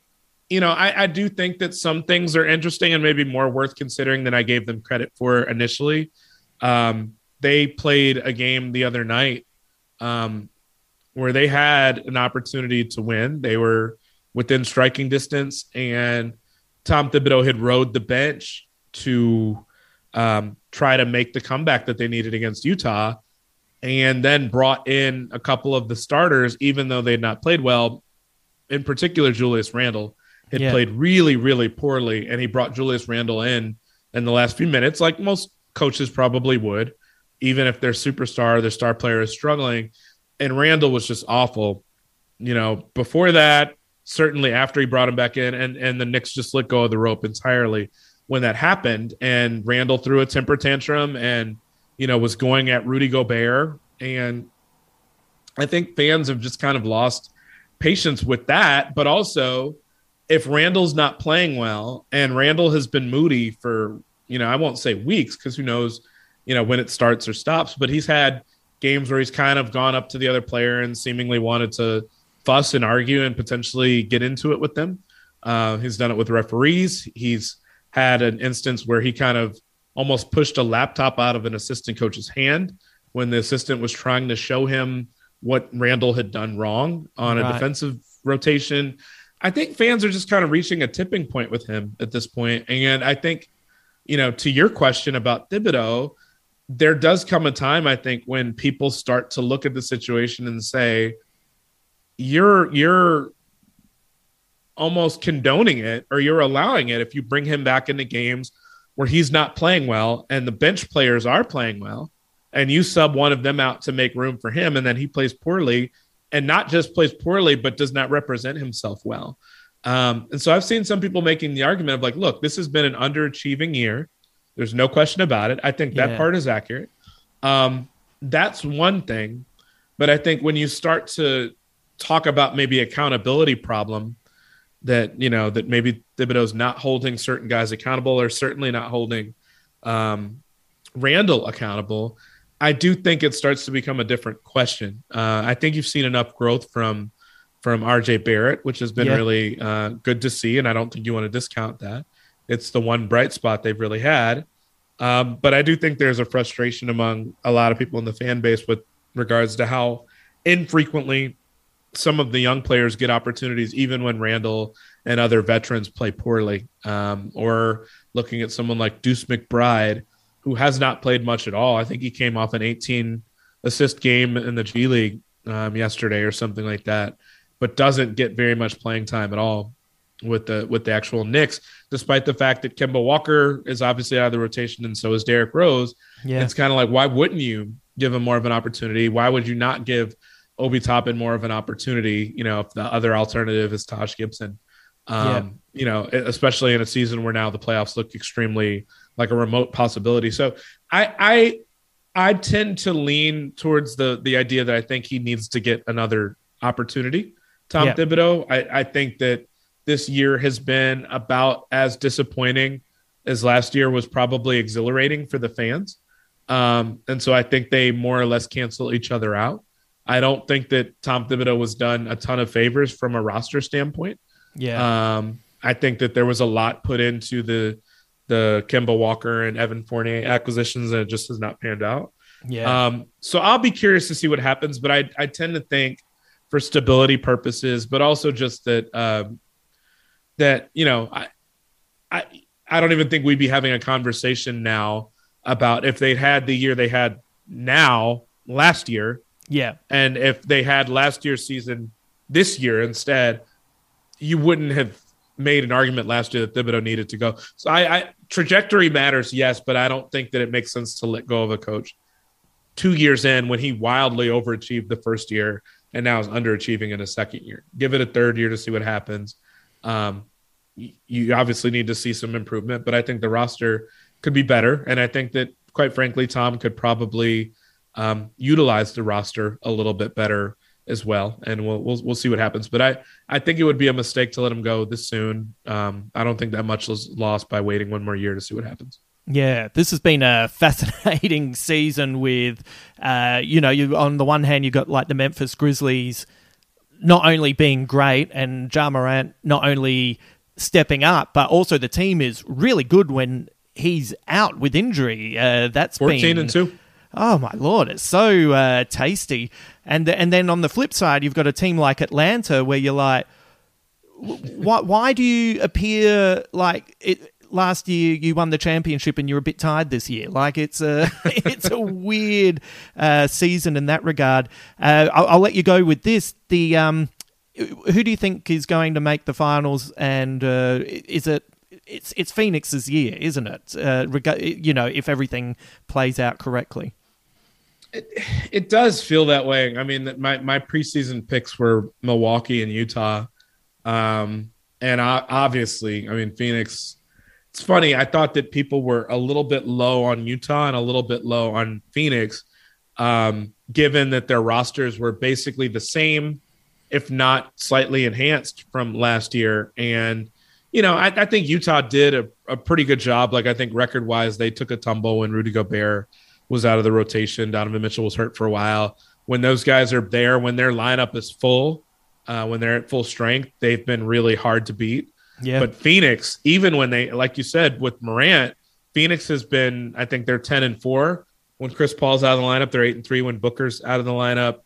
you know, I, I do think that some things are interesting and maybe more worth considering than I gave them credit for initially. Um, they played a game the other night um, where they had an opportunity to win. They were within striking distance, and Tom Thibodeau had rode the bench to um, try to make the comeback that they needed against Utah, and then brought in a couple of the starters, even though they had not played well. In particular, Julius Randle had Yeah. played really, really poorly, and he brought Julius Randle in in the last few minutes, like most coaches probably would, even if their superstar, their star player is struggling. And Randle was just awful. You know, before that, certainly after he brought him back in, and and the Knicks just let go of the rope entirely when that happened. And Randle threw a temper tantrum and you know was going at Rudy Gobert, and I think fans have just kind of lost patience with that. But also, if Randle's not playing well, and Randle has been moody for you know I won't say weeks because who knows you know when it starts or stops, but he's had games where he's kind of gone up to the other player and seemingly wanted to fuss and argue and potentially get into it with them. Uh, he's done it with referees. He's had an instance where he kind of almost pushed a laptop out of an assistant coach's hand when the assistant was trying to show him what Randle had done wrong on a Right. defensive rotation. I think fans are just kind of reaching a tipping point with him at this point. And I think, you know, to your question about Thibodeau, there does come a time, I think, when people start to look at the situation and say, you're, you're, almost condoning it or you're allowing it if you bring him back into games where he's not playing well and the bench players are playing well and you sub one of them out to make room for him and then he plays poorly and not just plays poorly but does not represent himself well. Um, and so i've seen some people making the argument of like look this has been an underachieving year. There's no question about it. I think that Yeah. part is accurate. Um, that's one thing but i think when you start to talk about maybe accountability problem that you know that maybe Thibodeau's not holding certain guys accountable or certainly not holding um, Randle accountable. I do think it starts to become a different question. Uh, I think you've seen enough growth from from RJ Barrett, which has been Yeah. really uh, good to see, and I don't think you want to discount that. It's the one bright spot they've really had. Um, but I do think there's a frustration among a lot of people in the fan base with regards to how infrequently some of the young players get opportunities, even when Randle and other veterans play poorly. Um, or looking at someone like Deuce McBride, who has not played much at all. I think he came off an 18 assist game in the G League um, yesterday or something like that, but doesn't get very much playing time at all with the with the actual Knicks, despite the fact that Kemba Walker is obviously out of the rotation and so is Derrick Rose. Yeah. It's kind of like, why wouldn't you give him more of an opportunity? Why would you not give Obi Toppin more of an opportunity? You know, if the other alternative is Taj Gibson, um, you know, especially in a season where now the playoffs look extremely like a remote possibility. So I, I, I tend to lean towards the the idea that I think he needs to get another opportunity. Tom Yeah. Thibodeau. I, I think that this year has been about as disappointing as last year was probably exhilarating for the fans. Um, and so I think they more or less cancel each other out. I don't think that Tom Thibodeau was done a ton of favors from a roster standpoint. Yeah. Um, I think that there was a lot put into the the Kemba Walker and Evan Fournier acquisitions, and it just has not panned out. yeah. Um, so I'll be curious to see what happens, but I I tend to think for stability purposes, but also just that um, that you know I I I don't even think we'd be having a conversation now about if they'd had the year they had now last year yeah. and if they had last year's season this year instead, you wouldn't have made an argument last year that Thibodeau needed to go. So I, I trajectory matters, yes, but I don't think that it makes sense to let go of a coach two years in when he wildly overachieved the first year and now is underachieving in a second year. Give it a third year to see what happens. Um, you obviously need to see some improvement, but I think the roster could be better. And I think that, quite frankly, Tom could probably um, utilize the roster a little bit better as well. And we'll, we'll, we'll see what happens. But I, I think it would be a mistake to let him go this soon. Um, I don't think that much was lost by waiting one more year to see what happens. Yeah, this has been a fascinating season with, uh, you know, you on the one hand, you've got like the Memphis Grizzlies not only being great and Ja Morant not only stepping up, but also the team is really good when he's out with injury. Uh, that's 14 been, and 2. Oh my lord, it's so uh, tasty. And and then on the flip side, you've got a team like Atlanta where you're like, why why do you appear like it? Last year you won the championship and you're a bit tired this year. Like it's a it's a weird uh, season in that regard. Uh, I'll, I'll let you go with this. The um, who do you think is going to make the finals? And uh, is it it's it's Phoenix's year, isn't it? Uh, you know, if everything plays out correctly. It does feel that way. I mean, my, my preseason picks were Milwaukee and Utah. Um, and I, obviously, I mean, Phoenix. It's funny. I thought that people were a little bit low on Utah and a little bit low on Phoenix, um, given that their rosters were basically the same, if not slightly enhanced from last year. And, you know, I, I think Utah did a, a pretty good job. Like, I think record wise, they took a tumble when Rudy Gobert was out of the rotation. Donovan Mitchell was hurt for a while. When those guys are there, when their lineup is full, uh, when they're at full strength, they've been really hard to beat. Yeah. But Phoenix, even when they, like you said, with Morant, Phoenix has been, I think they're 10 and four when Chris Paul's out of the lineup. They're eight and three when Booker's out of the lineup.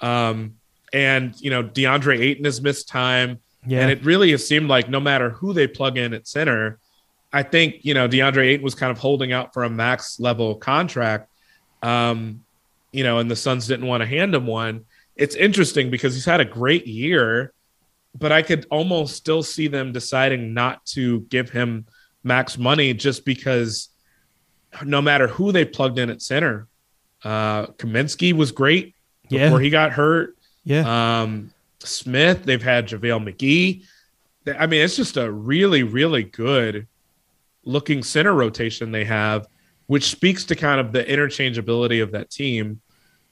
Um, and you know DeAndre Ayton has missed time, Yeah. and it really has seemed like no matter who they plug in at center, I think you know DeAndre Ayton was kind of holding out for a max level contract. Um, you know, and the Suns didn't want to hand him one. It's interesting because he's had a great year, but I could almost still see them deciding not to give him max money just because no matter who they plugged in at center, uh, Kaminsky was great Yeah. before he got hurt. yeah. Um, Smith, they've had JaVale McGee. I mean, it's just a really, really good looking center rotation they have, which speaks to kind of the interchangeability of that team.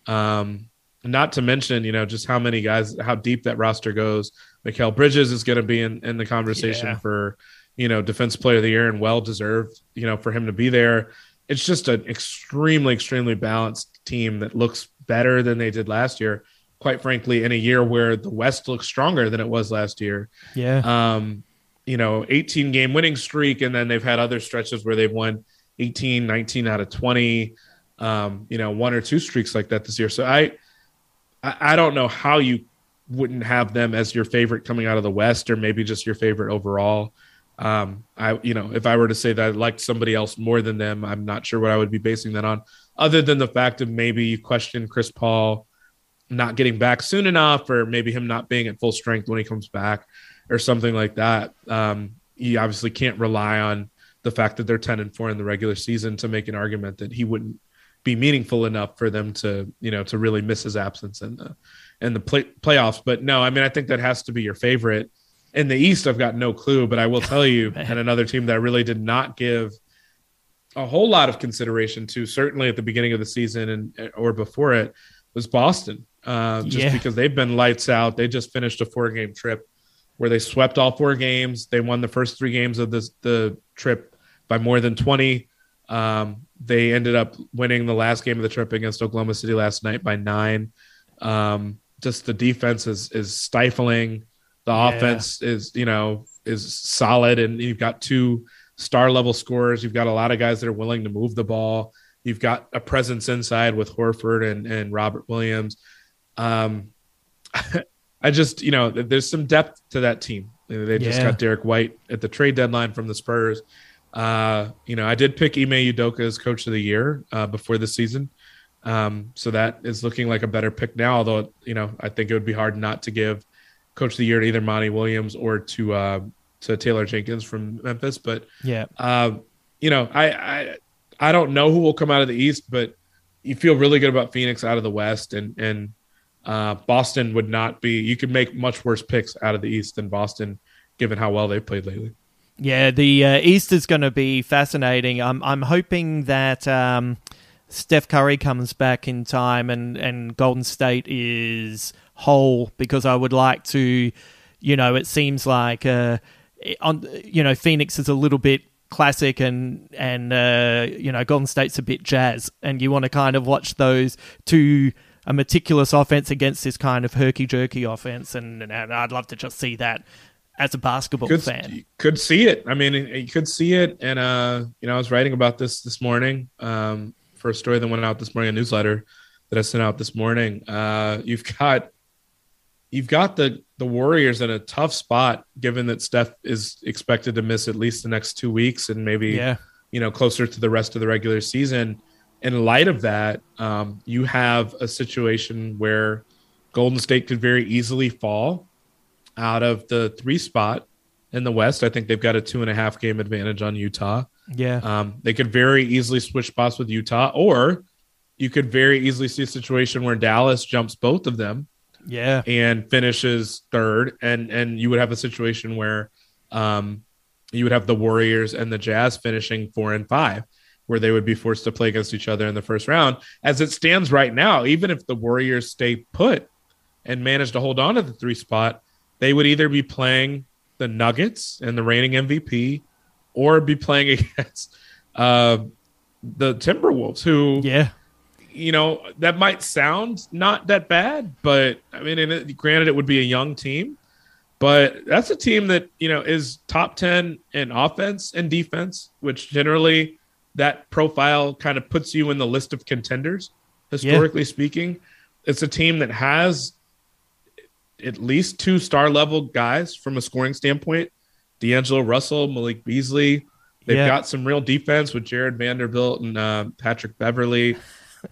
Um, not to mention, you know, just how many guys, how deep that roster goes. Mikal Bridges is going to be in, in the conversation Yeah. for, you know, defense player of the year and well deserved, you know, for him to be there. It's just an extremely, extremely balanced team that looks better than they did last year. Quite frankly, in a year where the West looks stronger than it was last year yeah. um, you know, 18 game winning streak. And then they've had other stretches where they've won 18, 19 out of 20, um, you know, one or two streaks like that this year. So I, I, don't know how you wouldn't have them as your favorite coming out of the West or maybe just your favorite overall. Um, I, you know, if I were to say that I liked somebody else more than them, I'm not sure what I would be basing that on, other than the fact of maybe you question Chris Paul not getting back soon enough, or maybe him not being at full strength when he comes back, or something like that. Um, you obviously can't rely on the fact that they're 10 and 4 in the regular season to make an argument that he wouldn't be meaningful enough for them to, you know, to really miss his absence in the in the play, playoffs. But no, I mean, I think that has to be your favorite. In the East, I've got no clue, but I will tell you, and another team that I really did not give a whole lot of consideration to, certainly at the beginning of the season and or before it, was Boston. Uh, just Yeah. because they've been lights out. They just finished a four game trip where they swept all four games. They won the first three games of this the trip by more than 20. Um, they ended up winning the last game of the trip against Oklahoma City last night by nine. Um, just the defense is is stifling. The Yeah. offense is you know is solid, and you've got two star level scorers. You've got a lot of guys that are willing to move the ball. You've got a presence inside with Horford and and Robert Williams. Um, I just, you know, there's some depth to that team. They just Yeah. got Derrick White at the trade deadline from the Spurs. Uh, you know, I did pick Ime Udoka as coach of the year uh, before the season. Um, so that is looking like a better pick now, although, you know, I think it would be hard not to give coach of the year to either Monty Williams or to, uh, to Taylor Jenkins from Memphis. But, Yeah. uh, you know, I, I, I don't know who will come out of the East, but you feel really good about Phoenix out of the West and, and, uh, Boston would not be. You could make much worse picks out of the East than Boston, given how well they've played lately. Yeah, the uh, East is going to be fascinating. I'm I'm hoping that um, Steph Curry comes back in time and and Golden State is whole because I would like to, you know, it seems like uh, on you know Phoenix is a little bit classic and and uh, you know Golden State's a bit jazz and you want to kind of watch those two a meticulous offense against this kind of herky jerky offense and, and I'd love to just see that as a basketball Could fan. you could see it. I mean, you could see it, and uh, you know, I was writing about this this morning um, for a story that went out this morning, a newsletter that I sent out this morning. Uh, you've got you've got the the Warriors in a tough spot, given that Steph is expected to miss at least the next two weeks, and maybe Yeah. you know closer to the rest of the regular season. In light of that, um, you have a situation where Golden State could very easily fall out of the three spot in the West. I think they've got a two and a half game advantage on Utah. Yeah. Um, they could very easily switch spots with Utah, or you could very easily see a situation where Dallas jumps both of them Yeah. and finishes third, and and you would have a situation where um, you would have the Warriors and the Jazz finishing four and five, where they would be forced to play against each other in the first round. As it stands right now, even if the Warriors stay put and manage to hold on to the three spot, they would either be playing the Nuggets and the reigning MVP, or be playing against uh, the Timberwolves, who Yeah. you know that might sound not that bad, but I mean, and it, granted, it would be a young team, but that's a team that you know is top ten in offense and defense, which generally that profile kind of puts you in the list of contenders, historically speaking. It's a team that has at least two star level guys from a scoring standpoint D'Angelo Russell, Malik Beasley. They've Yeah. got some real defense with Jared Vanderbilt and uh, Patrick Beverley.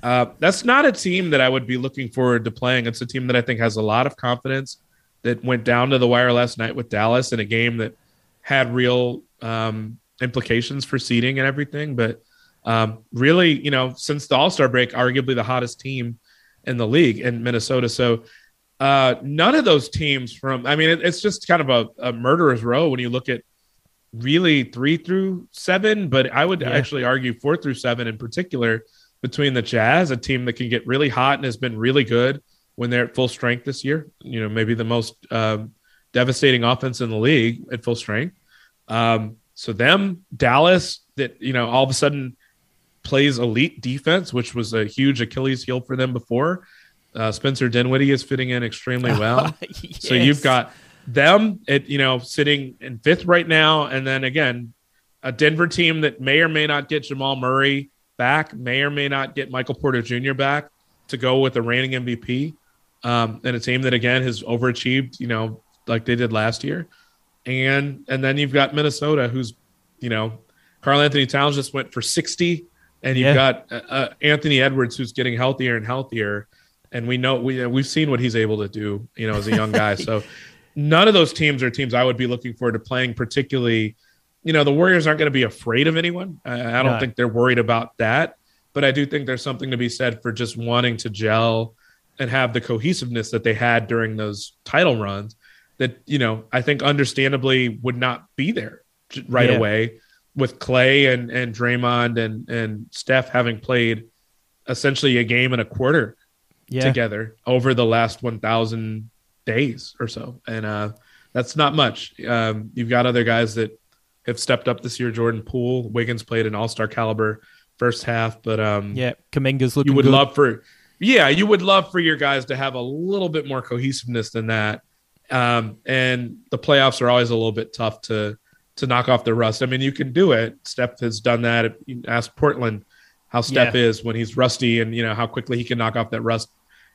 Uh, that's not a team that I would be looking forward to playing. It's a team that I think has a lot of confidence that went down to the wire last night with Dallas in a game that had real um, implications for seeding and everything. But um, really, you know, since the All Star break, arguably the hottest team in the league in Minnesota. So uh, none of those teams from, I mean, it, it's just kind of a, a murderer's row when you look at really three through seven, but I would Yeah. actually argue four through seven in particular between the Jazz, a team that can get really hot and has been really good when they're at full strength this year. You know, maybe the most um, devastating offense in the league at full strength. Um, so them, Dallas, that you know all of a sudden plays elite defense, which was a huge Achilles heel for them before. Uh, Spencer Dinwiddie is fitting in extremely well. So you've got them at you know sitting in fifth right now, and then again a Denver team that may or may not get Jamal Murray back, may or may not get Michael Porter Jr. back to go with the reigning MVP, um, and a team that again has overachieved, you know, like they did last year, and and then you've got Minnesota, who's you know, Karl-Anthony Towns just went for sixty, and you've Yeah. got uh, uh, Anthony Edwards, who's getting healthier and healthier, and we know we uh, we've seen what he's able to do, you know, as a young guy. So none of those teams are teams I would be looking forward to playing, particularly. You know, the Warriors aren't going to be afraid of anyone. I, I don't think they're worried about that. But I do think there's something to be said for just wanting to gel and have the cohesiveness that they had during those title runs that, you know, I think understandably would not be there right Yeah. away with Clay and, and Draymond and, and Steph having played essentially a game and a quarter yeah. together over the last 1000 days or so. And uh that's not much. Um you've got other guys that have stepped up this year. Jordan poole wiggins played an all-star caliber first half but um Yeah, Kuminga's looking you would good. love for yeah you would love for your guys to have a little bit more cohesiveness than that. Um and the playoffs are always a little bit tough to to knock off the rust. I mean you can do it. Steph has done that. You ask portland how steph Yeah. is when he's rusty and you know how quickly he can knock off that rust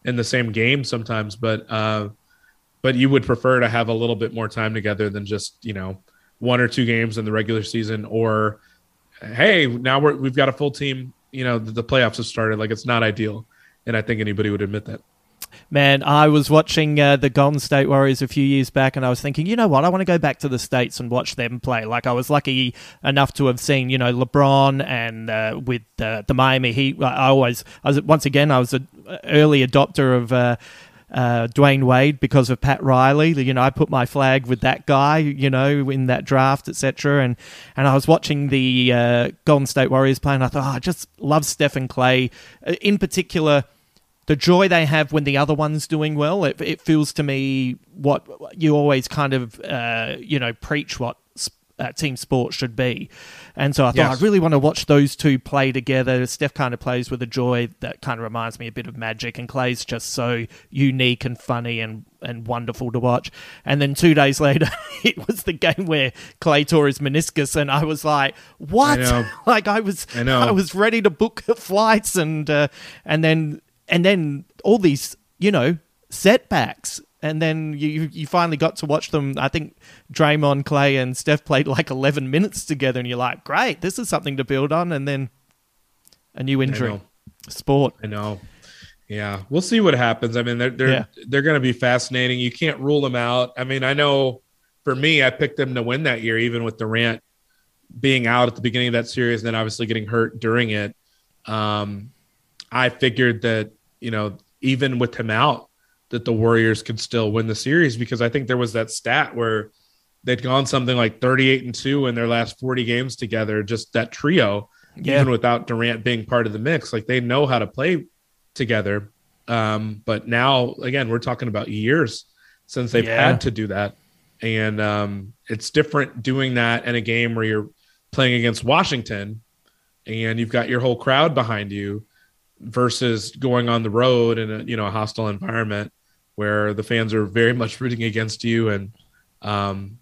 in the same game sometimes but uh but you would prefer to have a little bit more time together than just you know one or two games in the regular season or hey now we're, we've got a full team you know the, the playoffs have started. Like it's not ideal. And i think anybody would admit that Man, I was watching uh, the Golden State Warriors a few years back, and I was thinking, you know what? I want to go back to the states and watch them play. Like I was lucky enough to have seen, you know, LeBron and uh, with uh, the Miami Heat. I always, I was once again, I was an early adopter of. Uh, uh, Dwyane Wade because of Pat Riley. You know, I put my flag with that guy. You know, in that draft, etc. And and I was watching the uh, Golden State Warriors play, and I thought, oh, I just love Stephen Clay. Uh, In particular, the joy they have when the other one's doing well. It, it feels to me what you always kind of, uh, you know, preach what uh, team sport should be. And so I thought Yes. I really want to watch those two play together. Steph kind of plays with a joy that kind of reminds me a bit of Magic, and Clay's just so unique and funny and and wonderful to watch. And then two days later, it was the game where Clay tore his meniscus, and I was like, "What?" know. like I was, I. I was ready to book flights, and uh, and then and then all these, you know, setbacks. And then you you- finally got to watch them. I think Draymond, Clay, and Steph played like eleven minutes together, and you're like, "Great, this is something to build on." And then a new injury, know. sport. I know. Yeah, we'll see what happens. I mean, they're they're Yeah. they're going to be fascinating. You can't rule them out. I mean, I know for me, I picked them to win that year, even with Durant being out at the beginning of that series, and then obviously getting hurt during it. Um, I figured that you know, even with him out, that the Warriors could still win the series because I think there was that stat where they'd gone something like 38 and 2 in their last 40 games together, just that trio, Yeah. even without Durant being part of the mix. Like they know how to play together. Um, but now, again, we're talking about years since they've Yeah. had to do that. And um, it's different doing that in a game where you're playing against Washington and you've got your whole crowd behind you versus going on the road in a you know a hostile environment where the fans are very much rooting against you and um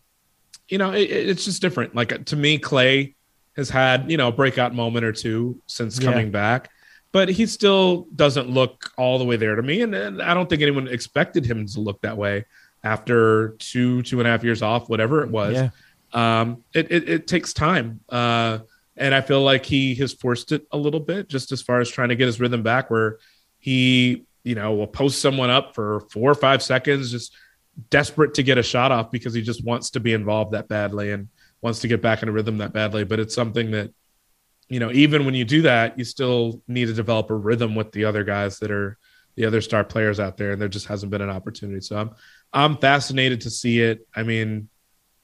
you know it, it- it's just different like to me clay has had you know a breakout moment or two since Yeah. coming back, but he still doesn't look all the way there to me, and, and I don't think anyone expected him to look that way after two two and a half years off, whatever it was. Yeah. Um, it, it it takes time, uh, and I feel like he has forced it a little bit, just as far as trying to get his rhythm back, where he you know will post someone up for four or five seconds, just desperate to get a shot off because he just wants to be involved that badly and wants to get back in a rhythm that badly. But it's something that, you know, even when you do that, you still need to develop a rhythm with the other guys that are the other star players out there. And there just hasn't been an opportunity. So I'm I'm fascinated to see it. I mean,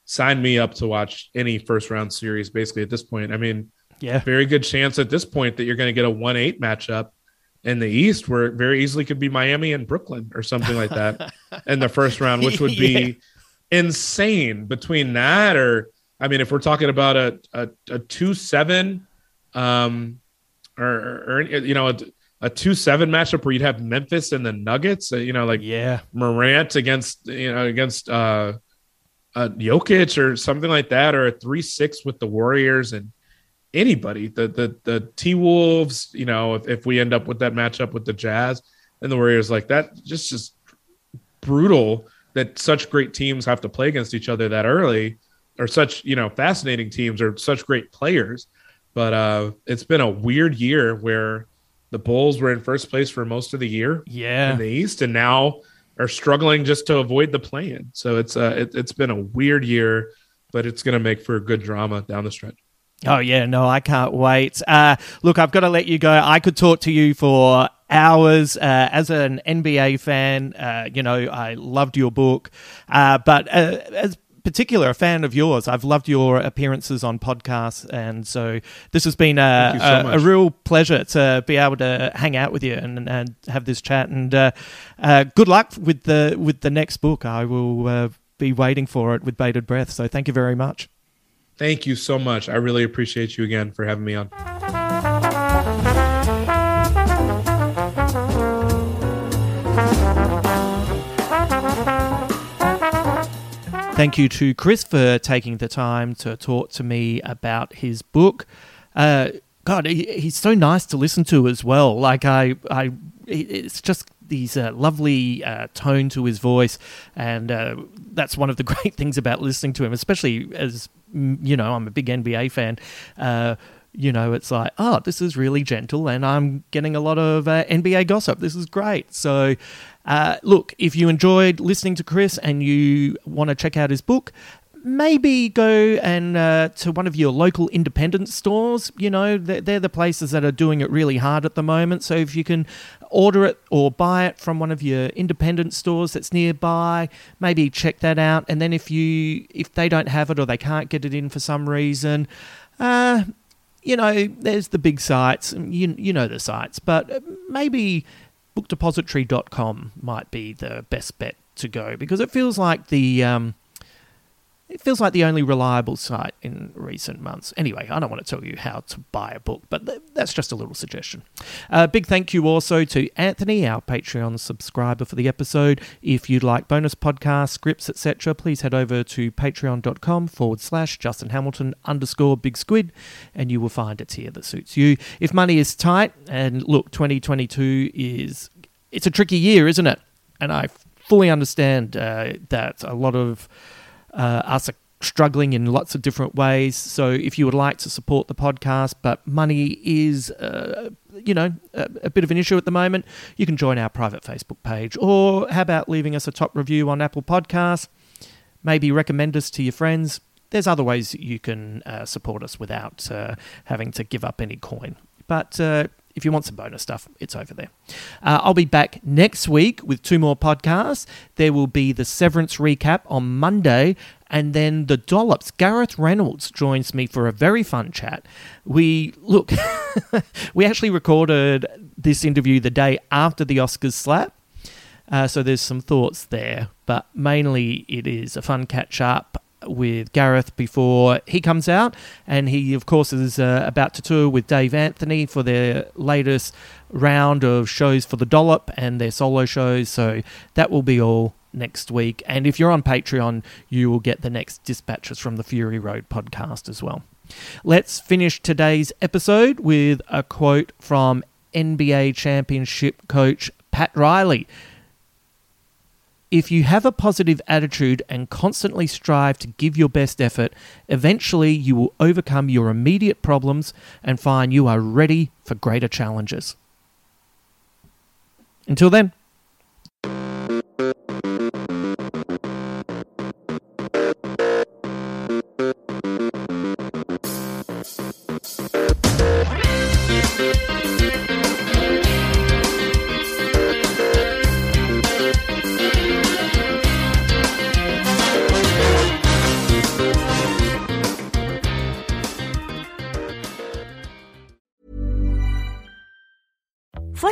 sign me up to watch any first round series basically at this point. I mean, Yeah. very good chance at this point that you're going to get a 1-8 matchup in the East where it very easily could be Miami and Brooklyn or something like that in the first round, which would be insane between that or I mean, if we're talking about a a, a two seven, um, or, or you know a, a two seven matchup where you'd have Memphis and the Nuggets, uh, you know, like Yeah. Morant against you know against uh, uh Jokic or something like that, or a three six with the Warriors and anybody, the the the T Wolves, you know, if, if we end up with that matchup with the Jazz and the Warriors, like that, just just brutal that such great teams have to play against each other that early, or such you know fascinating teams or such great players. But uh, it's been a weird year where the Bulls were in first place for most of the year Yeah. in the East, and now are struggling just to avoid the play-in. So it's uh, it, it's been a weird year, but it's going to make for a good drama down the stretch. Oh yeah, no, I can't wait. Uh, look, I've got to let you go. I could talk to you for hours. Uh, as an NBA fan, uh, you know, I loved your book, uh, but uh, as particular a fan of yours, I've loved your appearances on podcasts, and so this has been a, so a, a real pleasure to be able to hang out with you and, and have this chat. And uh, uh, good luck with the with the next book. I will uh, be waiting for it with bated breath. So thank you very much. Thank you so much. I really appreciate you again for having me on. Thank you to Chris for taking the time to talk to me about his book. Uh, God, he, he's so nice to listen to as well. Like I, I, it's just these uh, lovely uh, tone to his voice, and uh, that's one of the great things about listening to him, especially as mm, you know, I'm a big NBA fan. Uh, you know, it's like, oh, this is really gentle, and I'm getting a lot of uh, NBA gossip. This is great. So, uh, look, if you enjoyed listening to Chris and you want to check out his book, maybe go and uh, to one of your local independent stores. You know, they're, they're the places that are doing it really hard at the moment. So if you can order it or buy it from one of your independent stores that's nearby, maybe check that out. And then if you if they don't have it or they can't get it in for some reason, uh, you know, there's the big sites. You you know the sites, but uh, maybe bookdepository.com might be the best bet to go because it feels like the um, it feels like the only reliable site in recent months. Anyway, I don't want to tell you how to buy a book, but th- that's just a little suggestion. Uh, big thank you also to Anthony, our Patreon subscriber for the episode. If you'd like bonus podcasts, scripts, etc., please head over to patreon.com forward slash Justin Hamilton underscore big squid, and you will find a tier that suits you. If money is tight, and look, 2022 is it's a tricky year, isn't it? And I fully understand uh, that a lot of uh, us are struggling in lots of different ways. So if you would like to support the podcast, but money is, uh, you know, a, a bit of an issue at the moment, you can join our private Facebook page. Or how about leaving us a top review on Apple Podcasts? Maybe recommend us to your friends. There's other ways you can uh, support us without uh, having to give up any coin. But uh, if you want some bonus stuff, it's over there. Uh, I'll be back next week with two more podcasts. There will be the Severance recap on Monday, and then the Dollops. Gareth Reynolds joins me for a very fun chat. We look, we actually recorded this interview the day after the Oscars slap. Uh, so there's some thoughts there, but mainly it is a fun catch up with Gareth before he comes out, and he of course is uh, about to tour with Dave Anthony for their latest round of shows for the Dollop and their solo shows. So that will be all next week, and if you're on Patreon, you will get the next dispatches from the Fury Road podcast as well. Let's finish today's episode with a quote from NBA championship coach Pat Riley. If you have a positive attitude and constantly strive to give your best effort, eventually you will overcome your immediate problems and find you are ready for greater challenges. Until then.